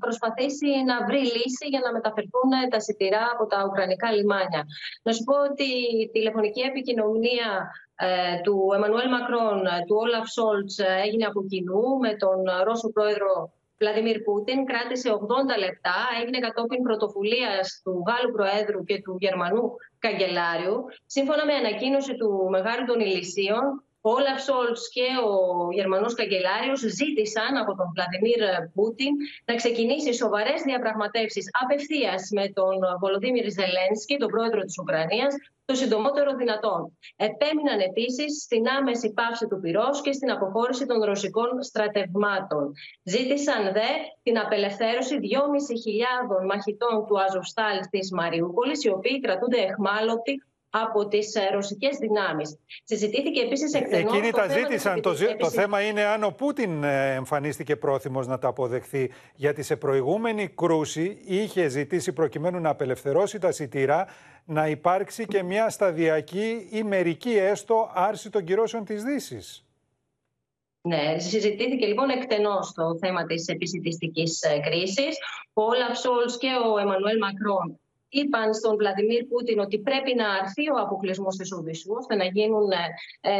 προσπαθήσει να βρει λύση για να μεταφερθούν τα σιτηρά από τα ουκρανικά λιμάνια. Να σου πω ότι η τηλεφωνική επικοινωνία ε, του Εμμανουέλ Μακρόν, του Όλαφ Σόλτς έγινε από κοινού με τον Ρώσο πρόεδρο Βλαδιμίρ Πούτιν. Κράτησε 80 λεπτά. Έγινε κατόπιν πρωτοβουλίας του Γάλλου Προέδρου και του Γερμανού Καγκελάριου. Σύμφωνα με ανακοίνωση του Μεγάλου των Ηλυσίων, ο Όλαφ Σόλτς και ο Γερμανός Καγκελάριος ζήτησαν από τον Βλαδιμίρ Πούτιν να ξεκινήσει σοβαρές διαπραγματεύσεις απευθείας με τον Βολοδίμιρ Ζελένσκι, τον πρόεδρο της Ουκρανίας, το συντομότερο δυνατόν. Επέμειναν επίσης στην άμεση πάυση του πυρός και στην αποχώρηση των ρωσικών στρατευμάτων. Ζήτησαν δε την απελευθέρωση 2.500 μαχητών του Αζοστάλ της Μαριούπολης, οι οποίοι κρατούνται εχμάλωτοι από τις ε, ρωσικές δυνάμεις. Συζητήθηκε επίσης εκτενώς... Εκείνοι το τα ζήτησαν. Το, το θέμα είναι αν ο Πούτιν ε, εμφανίστηκε πρόθυμος να τα αποδεχθεί. Γιατί σε προηγούμενη κρούση είχε ζητήσει προκειμένου να απελευθερώσει τα σιτήρα να υπάρξει και μια σταδιακή ή μερική έστω άρση των κυρώσεων της δύσης. Ναι, συζητήθηκε λοιπόν εκτενώς το θέμα της επισητιστικής ε, κρίσης. Ο Όλαφ Σόλς και ο Εμμανουέλ Μακρόν είπαν στον Βλαδιμίρ Πούτιν ότι πρέπει να αρθεί ο αποκλεισμός της Οδυσσού, ώστε να γίνουν ε,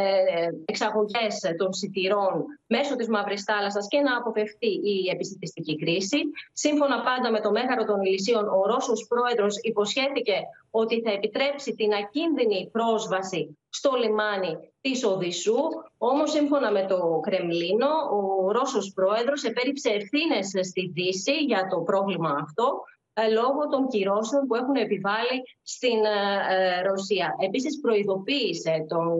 εξαγωγές των σιτηρών μέσω της Μαύρης Θάλασσας και να αποφευθεί η επιστημιστική κρίση. Σύμφωνα πάντα με το Μέγαρο των Ηλυσίων, ο Ρώσος πρόεδρος υποσχέθηκε ότι θα επιτρέψει την ακίνδυνη πρόσβαση στο λιμάνι της Οδυσσού. Όμως, σύμφωνα με το Κρεμλίνο, ο Ρώσος πρόεδρος επέριψε ευθύνες στη Δύση για το πρόβλημα αυτό ε, λόγω των κυρώσεων που έχουν επιβάλει στην ε, ε, Ρωσία. Επίσης προειδοποίησε τον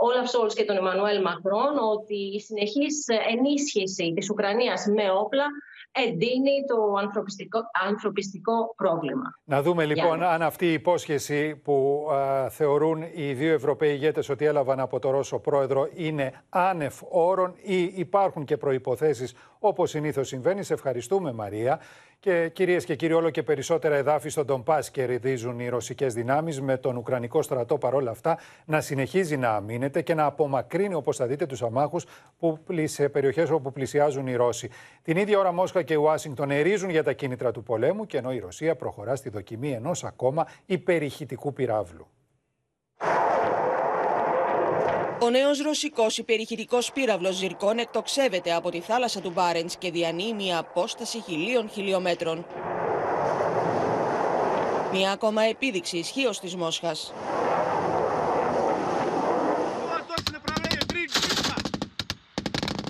Όλαφ Σόλς και τον Εμμανουέλ Μακρόν ότι η συνεχής ενίσχυση της Ουκρανίας με όπλα εντείνει το ανθρωπιστικό, ανθρωπιστικό πρόβλημα. Να δούμε λοιπόν αν αυτή η υπόσχεση που θεωρούν οι δύο Ευρωπαίοι ηγέτες ότι έλαβαν από το Ρώσο πρόεδρο είναι άνευ όρων ή υπάρχουν και προϋποθέσεις όπως συνήθως συμβαίνει. Σε ευχαριστούμε Μαρία. Και κυρίες και κύριοι, όλο και περισσότερα εδάφη στον Ντομπά κερδίζουν οι ρωσικές δυνάμεις με τον Ουκρανικό στρατό παρόλα αυτά να συνεχίζει να αμήνεται και να απομακρύνει, όπως θα δείτε, τους αμάχους που, σε περιοχές όπου πλησιάζουν οι Ρώσοι. Την ίδια ώρα Μόσχα και Ουάσιγκτον ερίζουν για τα κίνητρα του πολέμου και ενώ η Ρωσία προχωρά στη δοκιμή ενός ακόμα υπερηχητικού πυράβλου. Ο νέος ρωσικός υπερηχητικός πύραυλος Ζυρκών εκτοξεύεται από τη θάλασσα του Μπάρεντς και διανύει μια απόσταση χιλίων χιλιόμετρων. Μια ακόμα επίδειξη ισχύω της Μόσχας.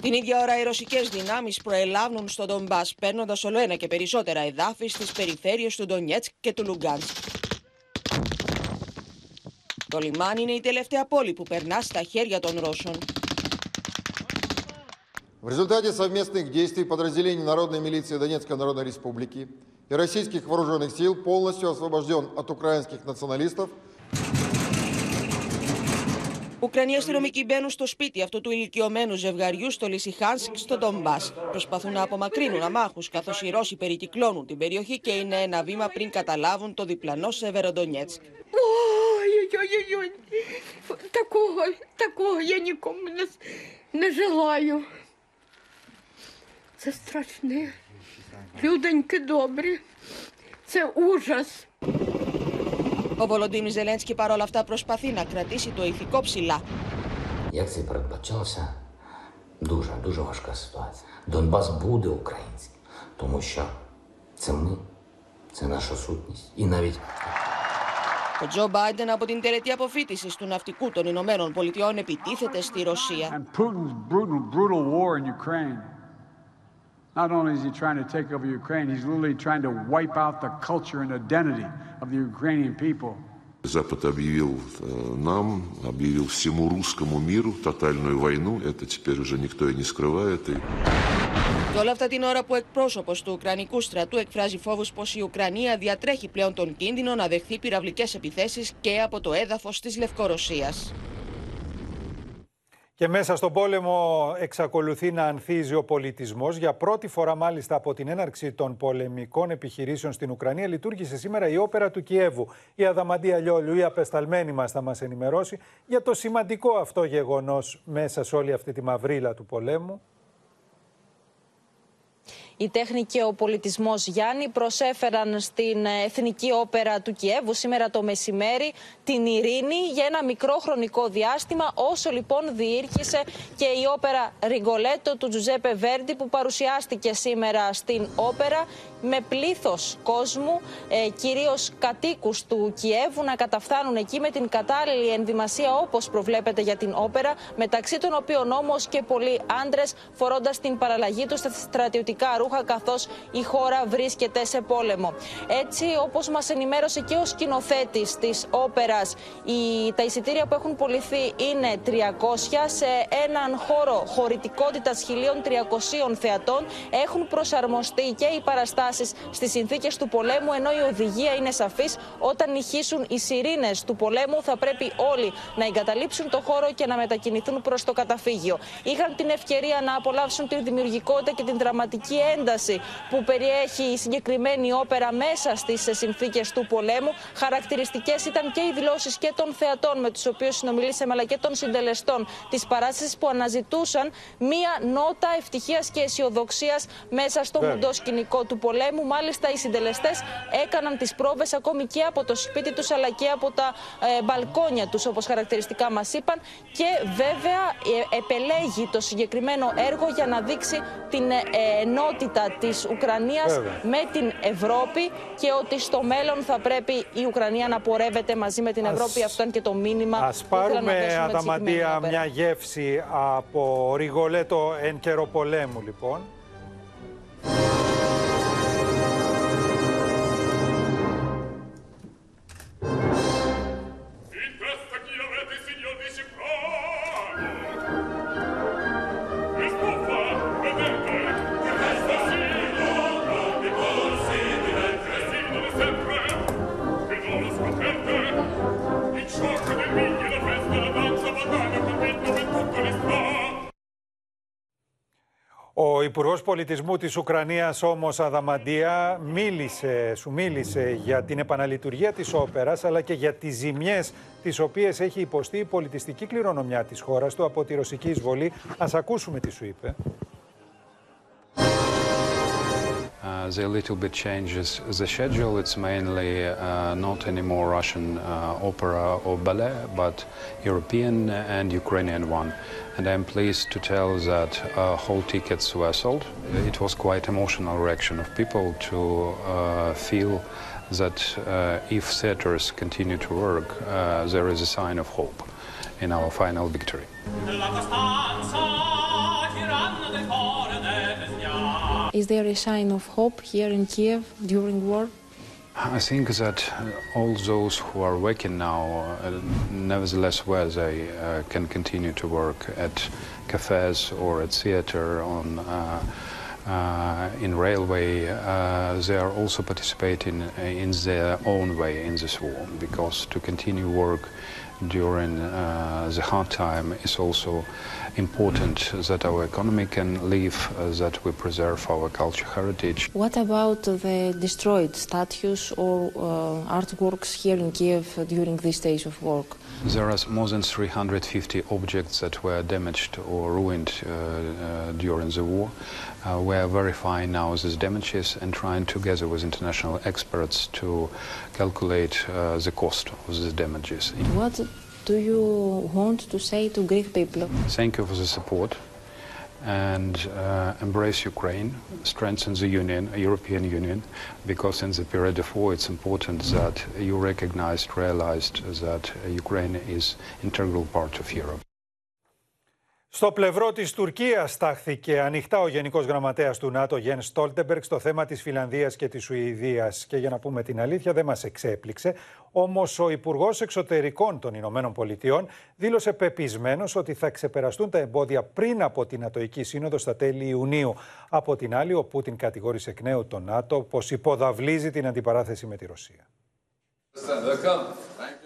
Την ίδια ώρα οι ρωσικές δυνάμεις προελάβουν στον Ντομπά, παίρνοντας όλο ένα και περισσότερα εδάφη στις περιφέρειες του Ντονιέτσκ και του Λουγκάνσκ. Το λιμάνι είναι η τελευταία πόλη που περνά στα χέρια των Ρώσων. В результате совместных действий подразделений Народной милиции Донецкой Народной Республики и российских вооруженных сил полностью освобожден от украинских националистов Ουκρανοί αστυνομικοί μπαίνουν στο σπίτι αυτού του ηλικιωμένου ζευγαριού στο Λισιχάνσκ, στο Ντομπά. Προσπαθούν να απομακρύνουν αμάχου, καθώ οι Ρώσοι περικυκλώνουν την περιοχή και είναι ένα βήμα πριν καταλάβουν το διπλανό Σεβεροντονιέτσκ. Ой-ой-ой, такого, такого я нікому не, не желаю. Це страшне. Люденьки добрі. Це ужас. Ο Βολοντίμι Ζελένσκι παρόλα αυτά προσπαθεί να κρατήσει το ηθικό ψηλά. Як це передбачалося, дуже, дуже важка ситуація. Донбас буде українським, тому що це ми, це наша сутність. І навіть Ο Τζο Μπάιντεν από την τελετή αποφύτησης του ναυτικού των Ηνωμένων Πολιτειών επιτίθεται στη Ρωσία. And Putin's brutal, brutal war in Ukraine. Not only is he trying to take over Ukraine, he's literally trying to wipe out the culture and identity of the Ukrainian people. Запад объявил нам, объявил всему русскому миру тотальную войну. Это теперь уже никто и не скрывает. И... Και όλα αυτά την ώρα που εκπρόσωπο του Ουκρανικού στρατού εκφράζει φόβου πω η Ουκρανία διατρέχει πλέον τον κίνδυνο να δεχθεί πυραυλικέ επιθέσει και από το έδαφο τη Λευκορωσία. Και μέσα στον πόλεμο εξακολουθεί να ανθίζει ο πολιτισμός. Για πρώτη φορά μάλιστα από την έναρξη των πολεμικών επιχειρήσεων στην Ουκρανία λειτουργήσε σήμερα η όπερα του Κιέβου. Η Αδαμαντία Λιόλιου, η απεσταλμένη μας θα μας ενημερώσει για το σημαντικό αυτό γεγονός μέσα σε όλη αυτή τη μαυρίλα του πολέμου. Η τέχνη και ο πολιτισμός Γιάννη προσέφεραν στην Εθνική Όπερα του Κιέβου σήμερα το μεσημέρι την ειρήνη για ένα μικρό χρονικό διάστημα, όσο λοιπόν διήρκησε και η όπερα Ριγκολέτο του Τζουζέπε Βέρντι που παρουσιάστηκε σήμερα στην όπερα με πλήθος κόσμου, ε, κυρίως κατοίκους του Κιέβου να καταφθάνουν εκεί με την κατάλληλη ενδυμασία όπως προβλέπεται για την όπερα, μεταξύ των οποίων όμως και πολλοί άντρες φορώντας την παραλλαγή τους στα στρατιωτικά ρούχα καθώς η χώρα βρίσκεται σε πόλεμο. Έτσι όπως μας ενημέρωσε και ο σκηνοθέτης της όπερας, οι, τα εισιτήρια που έχουν πολιθεί είναι 300 σε έναν χώρο χωρητικότητας 1300 θεατών έχουν προσαρμοστεί και οι παραστάσεις στις συνθήκες του πολέμου, ενώ η οδηγία είναι σαφής. Όταν ηχήσουν οι σιρήνες του πολέμου, θα πρέπει όλοι να εγκαταλείψουν το χώρο και να μετακινηθούν προς το καταφύγιο. Είχαν την ευκαιρία να απολαύσουν τη δημιουργικότητα και την δραματική ένταση που περιέχει η συγκεκριμένη όπερα μέσα στις συνθήκες του πολέμου. Χαρακτηριστικές ήταν και οι δηλώσεις και των θεατών με τους οποίους συνομιλήσαμε, αλλά και των συντελεστών της παράστασης που αναζητούσαν μία νότα ευτυχίας και αισιοδοξίας μέσα στο μουντό σκηνικό του πολέμου πολέμου. Μάλιστα, οι συντελεστές έκαναν τις πρόβες ακόμη και από το σπίτι τους αλλά και από τα ε, μπαλκόνια τους, όπως χαρακτηριστικά μας είπαν. Και βέβαια, ε, επελέγει το συγκεκριμένο έργο για να δείξει την ε, ενότητα της Ουκρανίας με την Ευρώπη και ότι στο μέλλον θα πρέπει η Ουκρανία να πορεύεται μαζί με την Ευρώπη. Αυτό είναι και το μήνυμα Ας που πάρουμε, Αδαμαντία, μια γεύση από Ριγολέτο εν καιρό πολέμου, λοιπόν. Υπουργός Πολιτισμού της Ουκρανίας όμως Αδαμαντία μίλησε, σου μίλησε για την επαναλειτουργία της όπερας αλλά και για τις ζημιές τις οποίες έχει υποστεί η πολιτιστική κληρονομιά της χώρας του από τη ρωσική εισβολή. Ας ακούσουμε τι σου είπε. Uh, they a little bit changes the schedule. It's mainly uh, not anymore Russian uh, opera or ballet, but European and Ukrainian one. And I'm pleased to tell that uh, whole tickets were sold. It was quite emotional reaction of people to uh, feel that uh, if theaters continue to work, uh, there is a sign of hope in our final victory. Is there a sign of hope here in Kiev during war? I think that all those who are working now, uh, nevertheless, where they uh, can continue to work at cafes or at theater, on uh, uh, in railway, uh, they are also participating in their own way in this war because to continue work during uh, the hard time is also important that our economy can live, uh, that we preserve our culture heritage. What about the destroyed statues or uh, artworks here in Kiev during these days of work? There are more than 350 objects that were damaged or ruined uh, uh, during the war. Uh, we are verifying now these damages and trying together with international experts to calculate uh, the cost of these damages. What do you want to say to Greek people? Thank you for the support and uh, embrace Ukraine, strengthen the Union, European Union, because in the period of war it's important that you recognized, realized that Ukraine is integral part of Europe. Στο πλευρό της Τουρκίας στάχθηκε ανοιχτά ο Γενικός Γραμματέας του ΝΑΤΟ Γεν Στόλτεμπεργκ στο θέμα της Φιλανδίας και της Σουηδίας και για να πούμε την αλήθεια δεν μας εξέπληξε όμως ο Υπουργός Εξωτερικών των Ηνωμένων Πολιτειών δήλωσε πεπισμένος ότι θα ξεπεραστούν τα εμπόδια πριν από την Νατοική Σύνοδο στα τέλη Ιουνίου. Από την άλλη ο Πούτιν κατηγόρησε εκ νέου τον ΝΑΤΟ πως υποδαβλίζει την αντιπαράθεση με τη Ρωσία.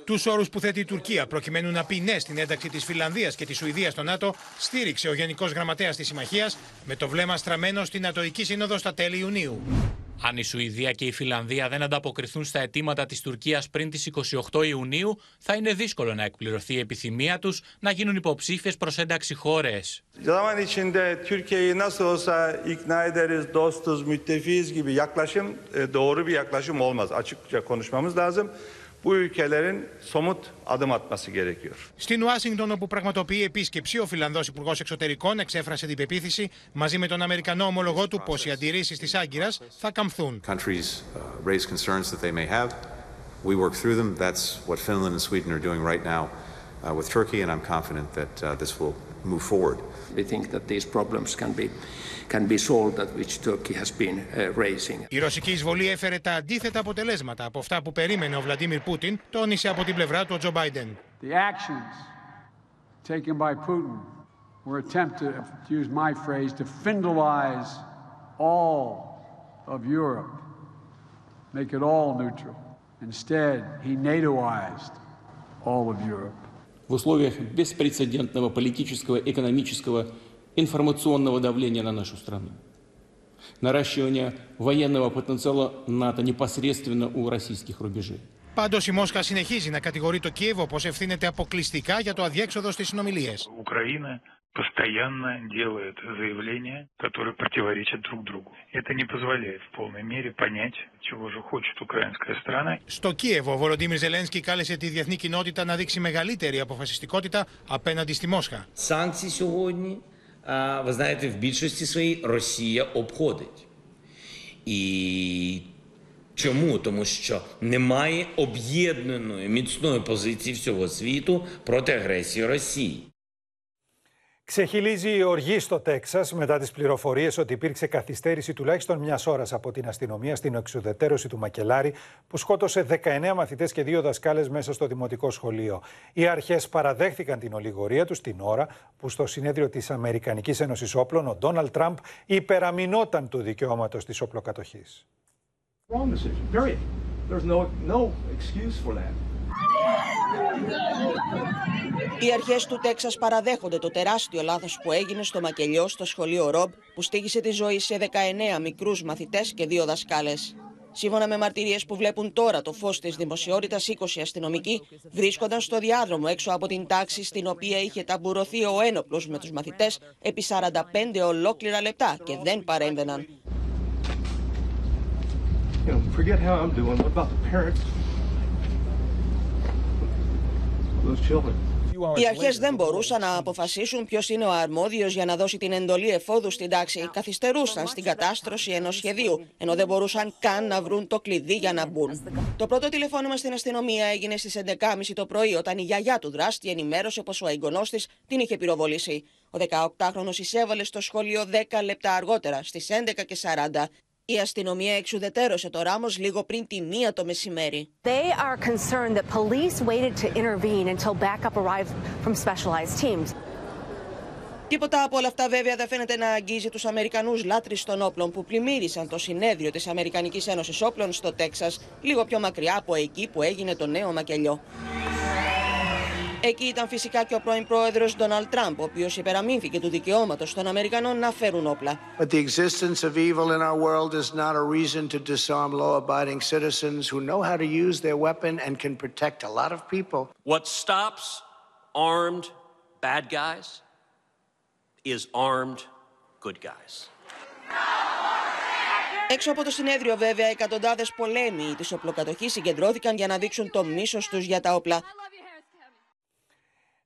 Τους όρους που θέτει η Τουρκία προκειμένου να πει ναι στην ένταξη της Φιλανδίας και της Σουηδίας στο ΝΑΤΟ, στήριξε ο Γενικός Γραμματέας της Συμμαχίας με το βλέμμα στραμμένο στην Νατοική Σύνοδο στα τέλη Ιουνίου. Αν η Σουηδία και η Φιλανδία δεν ανταποκριθούν στα αιτήματα της Τουρκίας πριν τις 28 Ιουνίου, θα είναι δύσκολο να εκπληρωθεί η επιθυμία τους να γίνουν υποψήφιες προς ένταξη χώρες. Zaman içinde Türkiye'yi nasıl olsa ikna ederiz, dostuz, müttefiyiz gibi yaklaşım e, doğru bir yaklaşım olmaz. Açıkça konuşmamız lazım. Bu ülkelerin somut adım atması gerekiyor. Στην Ουάσιγκτον, όπου πραγματοποιεί επίσκεψη, ο Φιλανδό Υπουργό Εξωτερικών εξέφρασε την πεποίθηση μαζί με τον Αμερικανό ομολογό του πω οι αντιρρήσει τη Άγκυρα θα καμφθούν. Countries uh, raise concerns that they may have. We work through them. That's what Finland and Sweden are doing right now uh, with Turkey, and I'm confident that uh, this will move forward. We think that these problems can be can be solved that which Turkey has been uh, raising. Η ρωσική εισβολή έφερε τα αντίθετα αποτελέσματα από αυτά που περίμενε ο Βλαντίμιρ Πούτιν, τόνισε από την πλευρά του ο Τζο Μπάιντεν. The actions taken by Putin were attempted, to use my phrase, to Findelize all of Europe, make it all neutral. Instead, he NATOized all of Europe. В условиях беспрецедентного политического, экономического, информационного давления на нашу страну, наращивания военного потенциала НАТО непосредственно у российских рубежей. Πάντω η Μόσχα συνεχίζει να κατηγορεί το Κίεβο πω ευθύνεται αποκλειστικά για το αδιέξοδο στι συνομιλίε. Украина постоянно делает заявления, которые противоречат друг другу. Это не позволяет в полной мере понять, чего же хочет украинская страна. Στο Κίεβο, ο Βολοντίμιρ Ζελένσκι κάλεσε τη διεθνή κοινότητα να δείξει μεγαλύτερη αποφασιστικότητα απέναντι στη Μόσχα. Санкції сьогодні, а, ви знаєте, в більшості своїй Росія обходить. І чому? Тому що немає об'єднаної міцної позиції всього світу проти агресії Росії. Ξεχυλίζει η οργή στο Τέξας μετά τις πληροφορίες ότι υπήρξε καθυστέρηση τουλάχιστον μιας ώρας από την αστυνομία στην εξουδετερώση του Μακελάρη, που σκότωσε 19 μαθητές και δύο δασκάλες μέσα στο δημοτικό σχολείο. Οι αρχές παραδέχθηκαν την ολιγορία τους την ώρα που στο συνέδριο της Αμερικανικής Ένωσης Όπλων ο Ντόναλτ Τραμπ υπεραμεινόταν του δικαιώματος της οπλοκατοχής. Οι αρχές του Τέξας παραδέχονται το τεράστιο λάθος που έγινε στο Μακελιό, στο σχολείο Ρομπ, που στήγησε τη ζωή σε 19 μικρούς μαθητές και δύο δασκάλες. Σύμφωνα με μαρτυρίες που βλέπουν τώρα το φως της δημοσιότητας, 20 αστυνομικοί βρίσκονταν στο διάδρομο έξω από την τάξη στην οποία είχε ταμπουρωθεί ο ένοπλος με τους μαθητές επί 45 ολόκληρα λεπτά και δεν παρέμβαιναν. Οι αρχές δεν μπορούσαν να αποφασίσουν ποιος είναι ο αρμόδιος για να δώσει την εντολή εφόδου στην τάξη. Καθυστερούσαν στην κατάστρωση ενός σχεδίου, ενώ δεν μπορούσαν καν να βρουν το κλειδί για να μπουν. Το πρώτο τηλεφώνημα στην αστυνομία έγινε στις 11.30 το πρωί, όταν η γιαγιά του δράστη ενημέρωσε πως ο εγγονός της την είχε πυροβολήσει. Ο 18χρονο εισέβαλε στο σχολείο 10 λεπτά αργότερα, στις 11.40. Η αστυνομία εξουδετέρωσε το Ράμος λίγο πριν τη μία το μεσημέρι. They are concerned that police waited to intervene until backup arrived from specialized teams. Τίποτα από όλα αυτά βέβαια δεν φαίνεται να αγγίζει τους Αμερικανούς λάτρεις των όπλων που πλημμύρισαν το συνέδριο της Αμερικανικής Ένωσης Όπλων στο Τέξας, λίγο πιο μακριά από εκεί που έγινε το νέο μακελιό. Εκεί ήταν φυσικά και ο πρώην πρόεδρος Ντόναλτ Τραμπ, ο οποίος υπεραμείνθηκε του δικαιώματος των Αμερικανών να φέρουν όπλα. But the existence of evil in our world is not a reason to disarm law-abiding citizens who know how to use their weapon and can protect a lot of people. What stops armed bad guys is armed good guys. Έξω από το συνέδριο, βέβαια, εκατοντάδες πολέμοι της οπλοκατοχής συγκεντρώθηκαν για να δείξουν το μίσος τους για τα όπλα.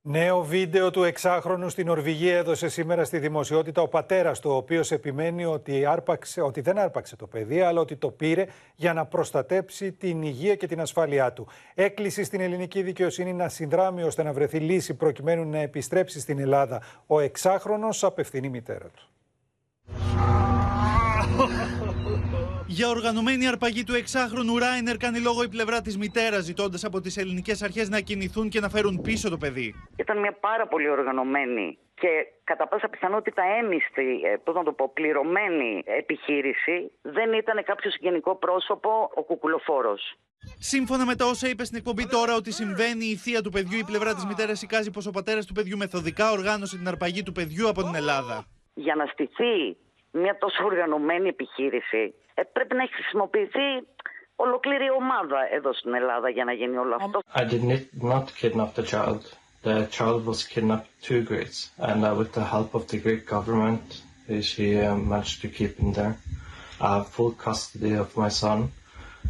Νέο βίντεο του εξάχρονου στην Νορβηγία έδωσε σήμερα στη δημοσιότητα ο πατέρας του, ο οποίος επιμένει ότι, άρπαξε, ότι δεν άρπαξε το παιδί, αλλά ότι το πήρε για να προστατέψει την υγεία και την ασφάλειά του. Έκλεισε στην ελληνική δικαιοσύνη να συνδράμει ώστε να βρεθεί λύση προκειμένου να επιστρέψει στην Ελλάδα. Ο εξάχρονος απευθυνεί μητέρα του. Για οργανωμένη αρπαγή του εξάχρονου Ράινερ κάνει λόγο η πλευρά της μητέρας, ζητώντας από τις ελληνικές αρχές να κινηθούν και να φέρουν πίσω το παιδί. Ήταν μια πάρα πολύ οργανωμένη και κατά πάσα πιθανότητα έμιστη, ε, πώς να το πω, πληρωμένη επιχείρηση. Δεν ήταν κάποιο γενικό πρόσωπο ο κουκουλοφόρος. Σύμφωνα με τα όσα είπε στην εκπομπή τώρα ότι συμβαίνει η θεία του παιδιού, η πλευρά της μητέρας εικάζει πως ο πατέρας του παιδιού μεθοδικά οργάνωσε την αρπαγή του παιδιού από την Ελλάδα. Για να στηθεί μια τόσο οργανωμένη επιχείρηση, ε, πρέπει να έχει χρησιμοποιηθεί ολοκλήρη ομάδα εδώ στην Ελλάδα για να γίνει όλο αυτό. I did not kidnap the child. The child was kidnapped to Greece and uh, with the help of the Greek government she uh, managed to keep him there. I have full custody of my son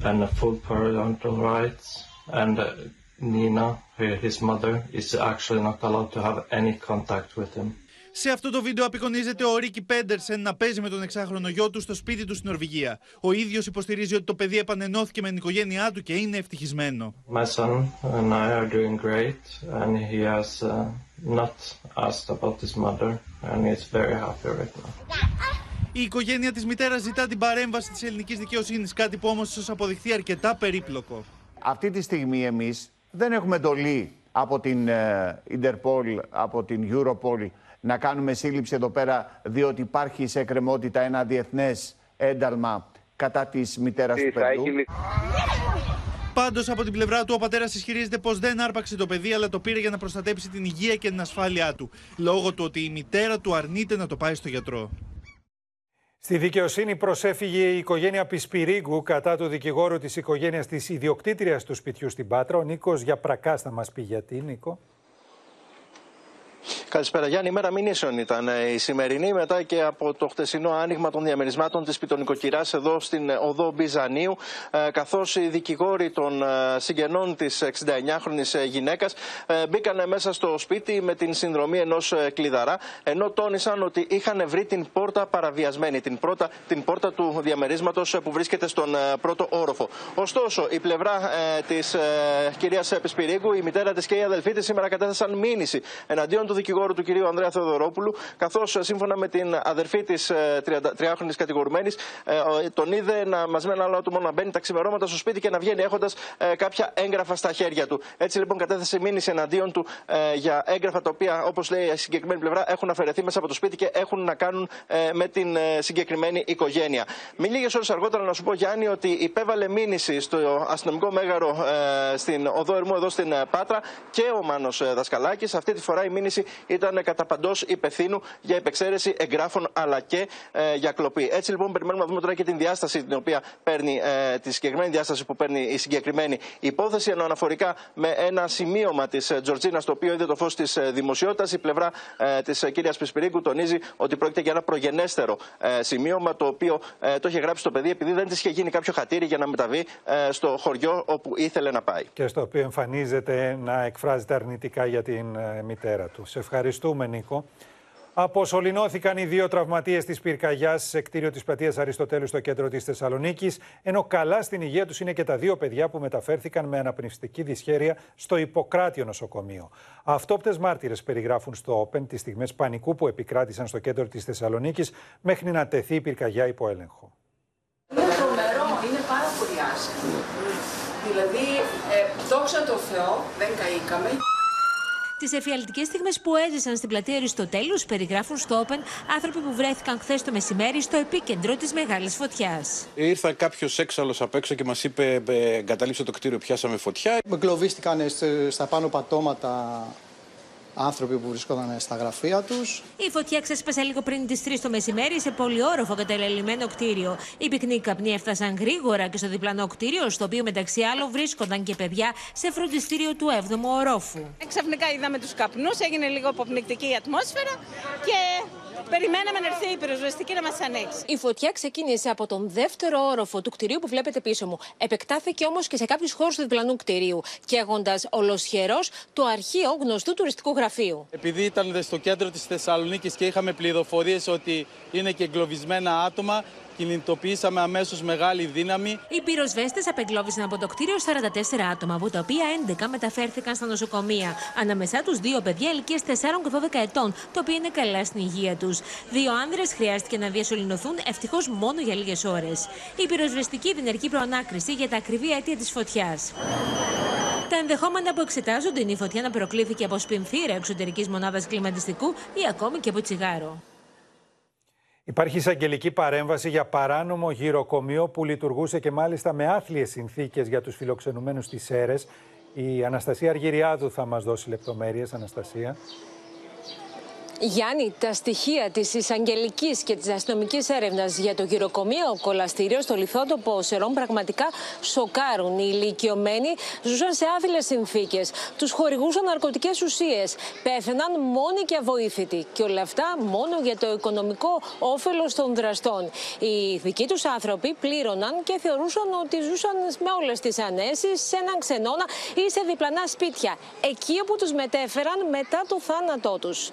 and full parental rights and uh, Nina, his mother, is actually not allowed to have any contact with him. Σε αυτό το βίντεο απεικονίζεται ο Ρίκι Πέντερσεν να παίζει με τον εξάχρονο γιο του στο σπίτι του στην Νορβηγία. Ο ίδιος υποστηρίζει ότι το παιδί επανενώθηκε με την οικογένειά του και είναι ευτυχισμένο. My son and I are doing great and he has uh, not asked about his mother and he's very happy right now. Η οικογένεια της μητέρας ζητά την παρέμβαση της ελληνικής δικαιοσύνης, κάτι που όμως ίσως αποδειχθεί αρκετά περίπλοκο. Αυτή τη στιγμή εμείς δεν έχουμε εντολή από την Interpol, από την Europol να κάνουμε σύλληψη εδώ πέρα, διότι υπάρχει σε εκκρεμότητα ένα διεθνές ένταλμα κατά της μητέρας του παιδιού. Πάντως, από την πλευρά του, ο πατέρας ισχυρίζεται πως δεν άρπαξε το παιδί, αλλά το πήρε για να προστατέψει την υγεία και την ασφάλειά του. Λόγω του ότι η μητέρα του αρνείται να το πάει στο γιατρό. Στη δικαιοσύνη προσέφυγε η οικογένεια Πισπυρίγκου κατά του δικηγόρου της οικογένειας της ιδιοκτήτριας του σπιτιού στην Πάτρα. Ο Νίκος Γιαπρακάς θα μας πει γιατί, Νίκο. Καλησπέρα Γιάννη. Η μέρα μηνύσεων ήταν ε, η σημερινή μετά και από το χτεσινό άνοιγμα των διαμερισμάτων της Πιτονικοκυράς εδώ στην οδό Μπιζανίου. Ε, Καθώς οι δικηγόροι των ε, συγγενών της 69χρονη γυναίκας μπήκαν μέσα στο σπίτι με την συνδρομή ενός κλειδαρά, ενώ τόνισαν ότι είχαν βρει την πόρτα παραβιασμένη, την, πρώτα, την πόρτα του διαμερίσματος που βρίσκεται στον πρώτο όροφο. Ωστόσο, η πλευρά της κυρίας Πισπυρίγκου, η μητέρα της και η αδελφή της σήμερα κατέθεσαν μήνυση εναντίον του δικηγόρου δικηγόρου του κυρίου Ανδρέα Θεοδωρόπουλου, καθώς σύμφωνα με την αδερφή της 33χρονη κατηγορουμένης, τον είδε να, μαζί με ένα άλλο άτομο να μπαίνει τα ξημερώματα στο σπίτι και να βγαίνει έχοντας κάποια έγγραφα στα χέρια του. Έτσι λοιπόν κατέθεσε μήνυση εναντίον του για έγγραφα τα οποία, όπως λέει η συγκεκριμένη πλευρά, έχουν αφαιρεθεί μέσα από το σπίτι και έχουν να κάνουν με την συγκεκριμένη οικογένεια. Μην λίγες ώρες αργότερα να σου πω, Γιάννη, ότι υπέβαλε μήνυση στο αστυνομικό μέγαρο στην οδό Ερμού εδώ στην Πάτρα και ο Μάνος Δασκαλάκης. Αυτή τη φορά η μήνυση ήταν κατά παντός υπευθύνου για υπεξαίρεση εγγράφων αλλά και για κλοπή. Έτσι λοιπόν περιμένουμε να δούμε τώρα και την διάσταση την οποία παίρνει, τη συγκεκριμένη διάσταση που παίρνει η συγκεκριμένη υπόθεση. Ενώ αναφορικά με ένα σημείωμα της Τζορτζίνας, το οποίο είδε το φως της δημοσιότητας, η πλευρά της κυρίας Πισπυρίγκου τονίζει ότι πρόκειται για ένα προγενέστερο σημείωμα, το οποίο το είχε γράψει το παιδί επειδή δεν της είχε γίνει κάποιο χατήρι για να μεταβεί στο χωριό όπου ήθελε να πάει. Και στο οποίο εμφανίζεται να εκφράζεται αρνητικά για την μητέρα του. Σε ευχαριστούμε, Νίκο. Αποσωληνώθηκαν οι δύο τραυματίες της πυρκαγιάς σε κτίριο της πλατείας Αριστοτέλου στο κέντρο της Θεσσαλονίκης, ενώ καλά στην υγεία τους είναι και τα δύο παιδιά που μεταφέρθηκαν με αναπνευστική δυσχέρεια στο Ιπποκράτιο νοσοκομείο. Αυτόπτες μάρτυρες περιγράφουν στο Open τις στιγμές πανικού που επικράτησαν στο κέντρο της Θεσσαλονίκης μέχρι να τεθεί η πυρκαγιά υπό έλεγχο. Είναι τρομερό, είναι πάρα πολύ άσχημο. Δηλαδή, ε, δόξα τω Θεώ, δεν καήκαμε. Τις εφιαλτικές στιγμές που έζησαν στην πλατεία Αριστοτέλους περιγράφουν στο Open άνθρωποι που βρέθηκαν χθες το μεσημέρι στο επίκεντρο της μεγάλης φωτιάς. Ήρθα κάποιος έξαλλος απ' έξω και μας είπε: Εγκαταλείψτε το κτίριο, πιάσαμε φωτιά. Εγκλωβίστηκαν στα πάνω πατώματα άνθρωποι που βρισκόταν στα γραφεία τους. Η φωτιά ξέσπασε λίγο πριν τις 3 το μεσημέρι σε πολυόροφο καταλελειμμένο κτίριο. Οι πυκνοί καπνοί έφτασαν γρήγορα και στο διπλανό κτίριο, στο οποίο μεταξύ άλλων βρίσκονταν και παιδιά σε φροντιστήριο του 7ου ορόφου. Ξαφνικά είδαμε τους καπνούς, έγινε λίγο αποπνικτική η ατμόσφαιρα και Περιμέναμε να έρθει η πυροσβεστική να μας ανοίξει. Η φωτιά ξεκίνησε από τον δεύτερο όροφο του κτηρίου που βλέπετε πίσω μου. Επεκτάθηκε όμως και σε κάποιους χώρους του διπλανού κτηρίου, καίγοντας ολοσχερός το αρχείο γνωστού τουριστικού γραφείου. Επειδή ήταν στο κέντρο της Θεσσαλονίκης και είχαμε πληροφορίες ότι είναι και εγκλωβισμένα άτομα, κινητοποιήσαμε αμέσως μεγάλη δύναμη. Οι πυροσβέστες απεγκλώβησαν από το κτίριο 44 άτομα, από τα οποία 11 μεταφέρθηκαν στα νοσοκομεία. Ανάμεσά τους δύο παιδιά ηλικίας 4 και 12 ετών, τα οποία είναι καλά στην υγεία τους. Δύο άνδρες χρειάστηκε να διασωληνωθούν ευτυχώς μόνο για λίγες ώρες. Η πυροσβεστική διενεργεί προανάκριση για τα ακριβή αίτια της φωτιάς. Τα ενδεχόμενα που εξετάζονται είναι η φωτιά να προκλήθηκε από σπινθήρα εξωτερικής μονάδας κλιματιστικού ή ακόμη και από τσιγάρο. Υπάρχει εισαγγελική παρέμβαση για παράνομο γυροκομείο που λειτουργούσε και μάλιστα με άθλιες συνθήκες για τους φιλοξενουμένους στις αίρες. Η Αναστασία Αργυριάδου θα μας δώσει λεπτομέρειες. Αναστασία. Γιάννη, τα στοιχεία της εισαγγελικής και της αστυνομικής έρευνας για το γυροκομείο κολαστήριο στο λιθότοπο Σερών πραγματικά σοκάρουν. Οι ηλικιωμένοι ζούσαν σε άθλιες συνθήκες, τους χορηγούσαν ναρκωτικές ουσίες, πέθαιναν μόνοι και αβοήθητοι. Και όλα αυτά μόνο για το οικονομικό όφελος των δραστών. Οι δικοί τους άνθρωποι πλήρωναν και θεωρούσαν ότι ζούσαν με όλες τις ανέσεις σε έναν ξενώνα ή σε διπλανά σπίτια, εκεί όπου τους μετέφεραν μετά το θάνατό τους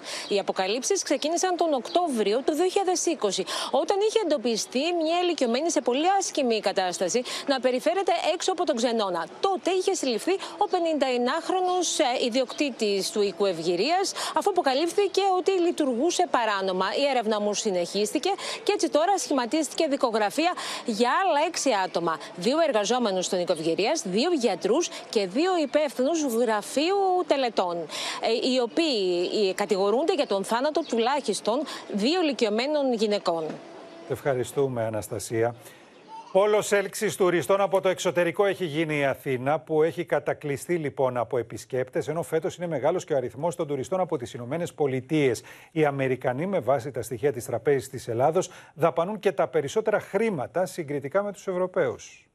αποκαλύψεις ξεκίνησαν τον Οκτώβριο του 2020, όταν είχε εντοπιστεί μια ηλικιωμένη σε πολύ άσχημη κατάσταση να περιφέρεται έξω από τον ξενώνα. Τότε είχε συλληφθεί ο 59χρονο ε, ιδιοκτήτης του οίκου Ευγυρίας, αφού αποκαλύφθηκε ότι λειτουργούσε παράνομα. Η έρευνα μου συνεχίστηκε και έτσι τώρα σχηματίστηκε δικογραφία για άλλα έξι άτομα. Δύο εργαζόμενους των οίκου Ευγυρίας, δύο γιατρούς και δύο υπεύθυνους γραφείου τελετών, ε, οι οποίοι κατηγορούνται για τον θάνατο τουλάχιστον δύο ηλικιωμένων γυναικών. Ευχαριστούμε, Αναστασία. Όλο έλξης τουριστών από το εξωτερικό έχει γίνει η Αθήνα, που έχει κατακλειστεί λοιπόν από επισκέπτες, ενώ φέτος είναι μεγάλος και ο αριθμός των τουριστών από τις Ηνωμένες Πολιτείες. Οι Αμερικανοί, με βάση τα στοιχεία της Τραπέζης της Ελλάδος, δαπανούν και τα περισσότερα χρήματα συγκριτικά με τους Ευρωπαίους.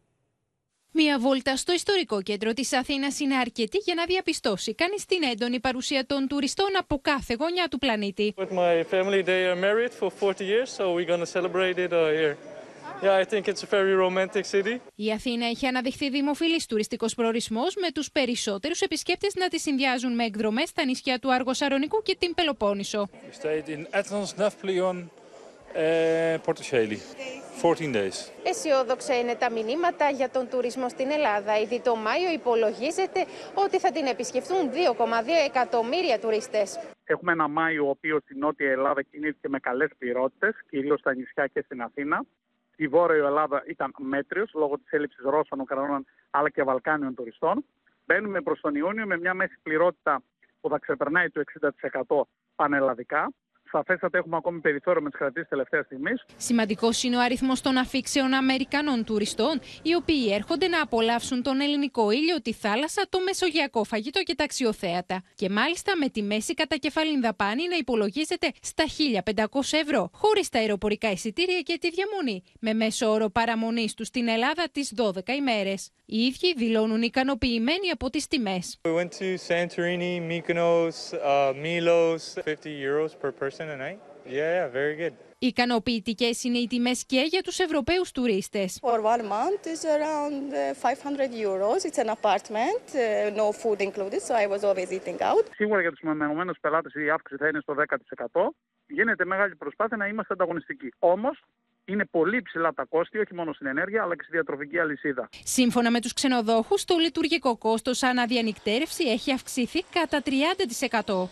Μία βόλτα στο ιστορικό κέντρο της Αθήνας είναι αρκετή για να διαπιστώσει κανείς την έντονη παρουσία των τουριστών από κάθε γωνιά του πλανήτη. With my family, they are married for 40 years, so we're going to celebrate it uh, here. Yeah, I think it's a very romantic city. Η Αθήνα έχει αναδειχθεί δημοφιλής τουριστικός προορισμός με τους περισσότερους επισκέπτες να τη συνδυάζουν με εκδρομές στα νησιά του Αργοσαρονικού και την Πελοπόννησο. We stayed in Athens, Nafplion, uh, Porto 14 days. Αισιόδοξα είναι τα μηνύματα για τον τουρισμό στην Ελλάδα. Ήδη το Μάιο υπολογίζεται ότι θα την επισκεφθούν 2,2 εκατομμύρια τουρίστες. Έχουμε ένα Μάιο ο οποίος στην Νότια Ελλάδα κινήθηκε με καλές πληρότητες, κυρίως στα νησιά και στην Αθήνα. Στη Βόρεια Ελλάδα ήταν μέτριος λόγω της έλλειψης Ρώσων, Ουκρανών αλλά και Βαλκάνιων τουριστών. Μπαίνουμε προς τον Ιούνιο με μια μέση πληρότητα που θα ξεπερνάει το 60% πανελλαδικά σαφέστατα έχουμε ακόμη περιθώριο με τις κρατήσεις τελευταίας στιγμής. Σημαντικός είναι ο αριθμός των αφήξεων Αμερικανών τουριστών, οι οποίοι έρχονται να απολαύσουν τον ελληνικό ήλιο, τη θάλασσα, το μεσογειακό φαγητό και τα αξιοθέατα. Και μάλιστα με τη μέση κατά κεφαλήν δαπάνη να υπολογίζεται στα 1.500 ευρώ, χωρίς τα αεροπορικά εισιτήρια και τη διαμονή, με μέσο όρο παραμονής τους στην Ελλάδα τις 12 ημέρες. Οι ίδιοι δηλώνουν ικανοποιημένοι από τις τιμές. We went to Santorini, Mykonos, uh, Milos, 50 euros per person a night. Yeah, yeah, very good. Ικανοποιητικές είναι οι τιμές και για τους Ευρωπαίους τουρίστες. For one month is around uh, 500 euros. It's an apartment, uh, no food included, so I was always eating out. Σίγουρα για τους μεμονωμένους πελάτες η αύξηση θα είναι στο 10%. Γίνεται μεγάλη προσπάθεια να είμαστε ανταγωνιστικοί. Όμως είναι πολύ ψηλά τα κόστη, όχι μόνο στην ενέργεια, αλλά και στη διατροφική αλυσίδα. Σύμφωνα με τους ξενοδόχους, το λειτουργικό κόστος αναδιανυκτέρευση έχει αυξηθεί κατά 30%.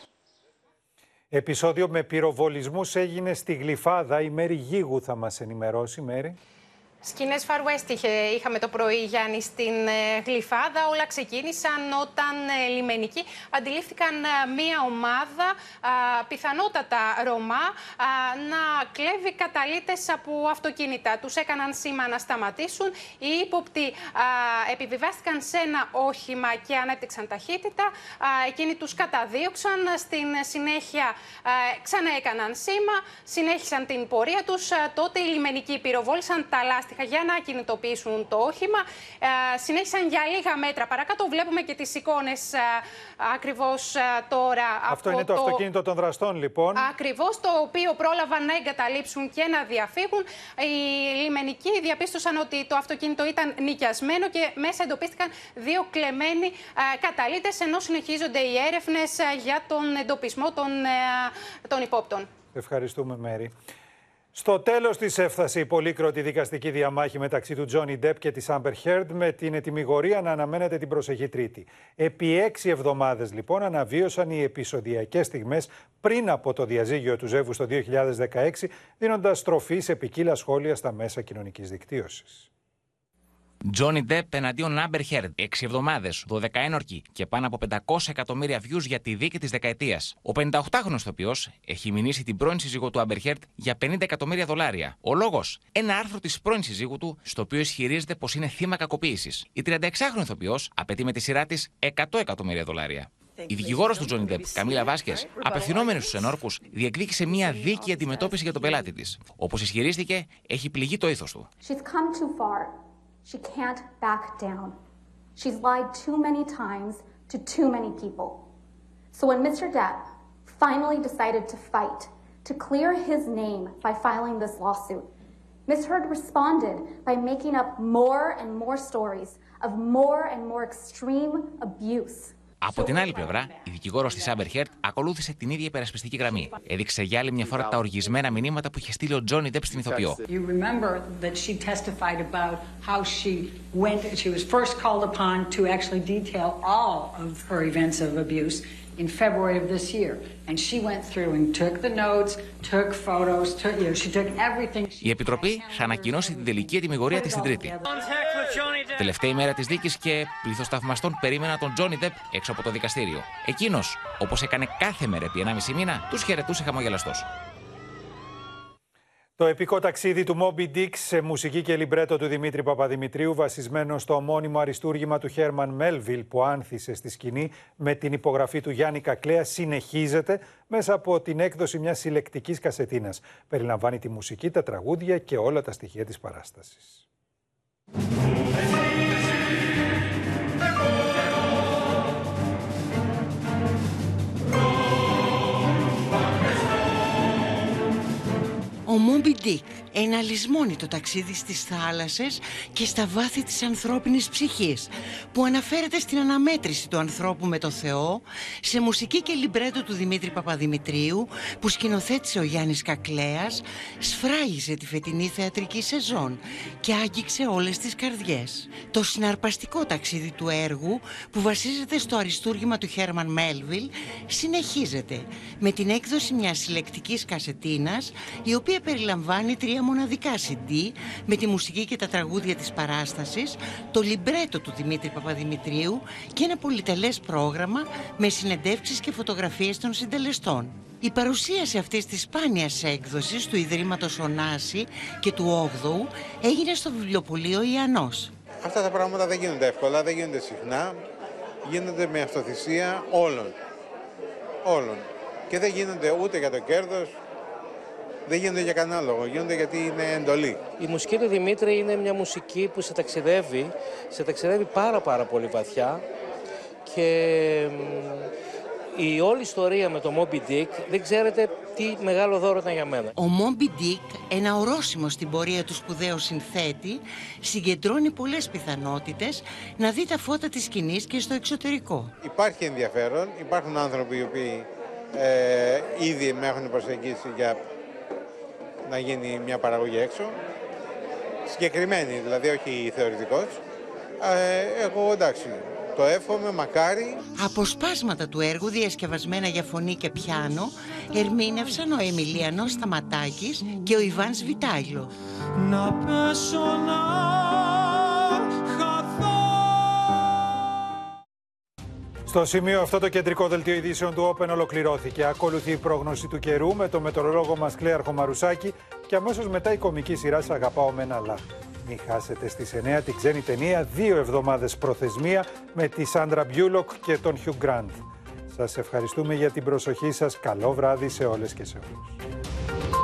Επισόδιο με πυροβολισμούς έγινε στη Γλυφάδα. Η Μέρη Γίγου θα μας ενημερώσει. Μέρη. Σκηνές Far West είχε, είχαμε το πρωί, Γιάννη, στην ε, Γλυφάδα. Όλα ξεκίνησαν όταν ε, λιμενικοί αντιλήφθηκαν ε, μία ομάδα, πιθανότατα Ρωμά, να κλέβει καταλήτες από αυτοκίνητα. Τους έκαναν σήμα να σταματήσουν. Οι ύποπτοι επιβιβάστηκαν σε ένα όχημα και ανέπτυξαν ταχύτητα. Εκείνοι τους καταδίωξαν. Στην συνέχεια ξαναέκαναν σήμα, συνέχισαν την πορεία τους. Τότε οι λιμενικοί πυροβόλησαν τα λάστιχα για να κινητοποιήσουν το όχημα. Ε, συνέχισαν για λίγα μέτρα παρακάτω. Βλέπουμε και τις εικόνες ε, ακριβώς ε, τώρα. Αυτό είναι το, το αυτοκίνητο των δραστών λοιπόν. Ακριβώς το οποίο πρόλαβαν να εγκαταλείψουν και να διαφύγουν. Οι λιμενικοί διαπίστωσαν ότι το αυτοκίνητο ήταν νοικιασμένο και μέσα εντοπίστηκαν δύο κλεμμένοι ε, καταλήτες ενώ συνεχίζονται οι έρευνες για τον εντοπισμό των, των υπόπτων. Ευχαριστούμε Μέρη. Στο τέλος της έφτασε η πολύκροτη δικαστική διαμάχη μεταξύ του Τζόνι Ντεπ και της Άμπερ Χέρντ, με την ετοιμιγορία να αναμένεται την προσεχή Τρίτη. Επί έξι εβδομάδες, λοιπόν, αναβίωσαν οι επεισοδιακές στιγμές πριν από το διαζύγιο του Ζεύγου το 2016, δίνοντας στροφή σε ποικίλα σχόλια στα μέσα κοινωνικής δικτύωσης. Τζόνι Ντεπ εναντίον Άμπερ Χέρντ. Έξι εβδομάδες, 12 ένορκοι και πάνω από 500 εκατομμύρια views για τη δίκη της δεκαετίας. Ο 58χρονο ηθοποιός έχει μηνύσει την πρώην σύζυγό του Άμπερ Χέρντ για 50 εκατομμύρια δολάρια. Ο λόγος, ένα άρθρο της πρώην σύζυγου του, στο οποίο ισχυρίζεται πως είναι θύμα κακοποίησης. Η 36χρονη ηθοποιός απαιτεί με τη σειρά της 100 εκατομμύρια δολάρια. Η δικηγόρος του Τζόνι Ντεπ, Καμίλα Βάσκες, απευθυνόμενη στους ενόρκους, διεκδίκησε μια δίκη αντιμετώπιση για τον πελάτη της. Όπως ισχυρίστηκε, έχει πληγεί το ήθος του. She can't back down. She's lied too many times to too many people. So when Mr. Depp finally decided to fight to clear his name by filing this lawsuit, Ms. Heard responded by making up more and more stories of more and more extreme abuse. Από την άλλη πλευρά, η δικηγόρος της Άμπερ Χέρτ ακολούθησε την ίδια υπερασπιστική γραμμή. Έδειξε για άλλη μια φορά τα οργισμένα μηνύματα που είχε στείλει ο Τζόνι Ντεπ στην ηθοποιό. In February of this year. And she went through and took the notes, took photos, took, you know, she took everything. Η Επιτροπή θα ανακοινώσει την τελική ετοιμιγορία της την Τρίτη. Τελευταία ημέρα της δίκης και πλήθος θαυμαστών περίμενα τον Τζόνι Ντεπ έξω από το δικαστήριο. Εκείνος, όπως έκανε κάθε μέρα επί 1,5 μήνα, τους χαιρετούσε χαμογελαστός. Το επικό ταξίδι του Moby Dick σε μουσική και λιμπρέτο του Δημήτρη Παπαδημητρίου βασισμένο στο ομώνυμο αριστούργημα του Χέρμαν Μέλβιλ που άνθησε στη σκηνή με την υπογραφή του Γιάννη Κακλέα συνεχίζεται μέσα από την έκδοση μιας συλλεκτικής κασετίνας. Περιλαμβάνει τη μουσική, τα τραγούδια και όλα τα στοιχεία της παράστασης. Μόμπι Ντίκ, ένα λησμόνητο ταξίδι στις θάλασσες και στα βάθη της ανθρώπινης ψυχής, που αναφέρεται στην αναμέτρηση του ανθρώπου με το Θεό, σε μουσική και λιμπρέτο του Δημήτρη Παπαδημητρίου, που σκηνοθέτησε ο Γιάννης Κακλέας, σφράγιζε τη φετινή θεατρική σεζόν και άγγιξε όλες τις καρδιές. Το συναρπαστικό ταξίδι του έργου, που βασίζεται στο αριστούργημα του Χέρμαν Μέλβιλ, συνεχίζεται με την έκδοση μιας συλλεκτικής κασετίνας, η οποία περιλαμβάνει τρία μοναδικά CD με τη μουσική και τα τραγούδια της παράστασης, το λιμπρέτο του Δημήτρη Παπαδημητρίου και ένα πολυτελές πρόγραμμα με συνεντεύξεις και φωτογραφίες των συντελεστών. Η παρουσίαση αυτής της σπάνιας έκδοσης του Ιδρύματος Ωνάση και του 8ου έγινε στο βιβλιοπωλείο Ιαννός. Αυτά τα πράγματα δεν γίνονται εύκολα, δεν γίνονται συχνά. Γίνονται με αυτοθυσία όλων. Όλων. Και δεν γίνονται ούτε για το κέρδος, δεν γίνονται για κανένα λόγο, γίνονται γιατί είναι εντολή. Η μουσική του Δημήτρη είναι μια μουσική που σε ταξιδεύει, σε ταξιδεύει πάρα πάρα πολύ βαθιά και η όλη ιστορία με το Moby Dick δεν ξέρετε τι μεγάλο δώρο ήταν για μένα. Ο Moby Dick, ένα ορόσημο στην πορεία του σπουδαίου συνθέτη, συγκεντρώνει πολλές πιθανότητες να δει τα φώτα της σκηνής και στο εξωτερικό. Υπάρχει ενδιαφέρον, υπάρχουν άνθρωποι οι οποίοι ε, ήδη με έχουν προσεγγίσει για να γίνει μια παραγωγή έξω. Συγκεκριμένη, δηλαδή όχι θεωρητικός. Ε, εγώ εντάξει, το εύχομαι, μακάρι. Αποσπάσματα του έργου διασκευασμένα για φωνή και πιάνο ερμήνευσαν ο Εμιλιανός Σταματάκης και ο Ιβάν Βιτάγλο. Να πέσω να Στο σημείο αυτό το κεντρικό δελτίο ειδήσεων του Open ολοκληρώθηκε. Ακολουθεί η πρόγνωση του καιρού με το μετεωρολόγο μας Κλέαρχο Μαρουσάκη και αμέσως μετά η κομική σειρά «Σ' αγαπάω με ένα λάθος». Μην χάσετε στις 9 την ξένη ταινία δύο εβδομάδες προθεσμία με τη Σάντρα Μπιούλοκ και τον Χιου Γκραντ. Σας ευχαριστούμε για την προσοχή σας. Καλό βράδυ σε όλες και σε όλους.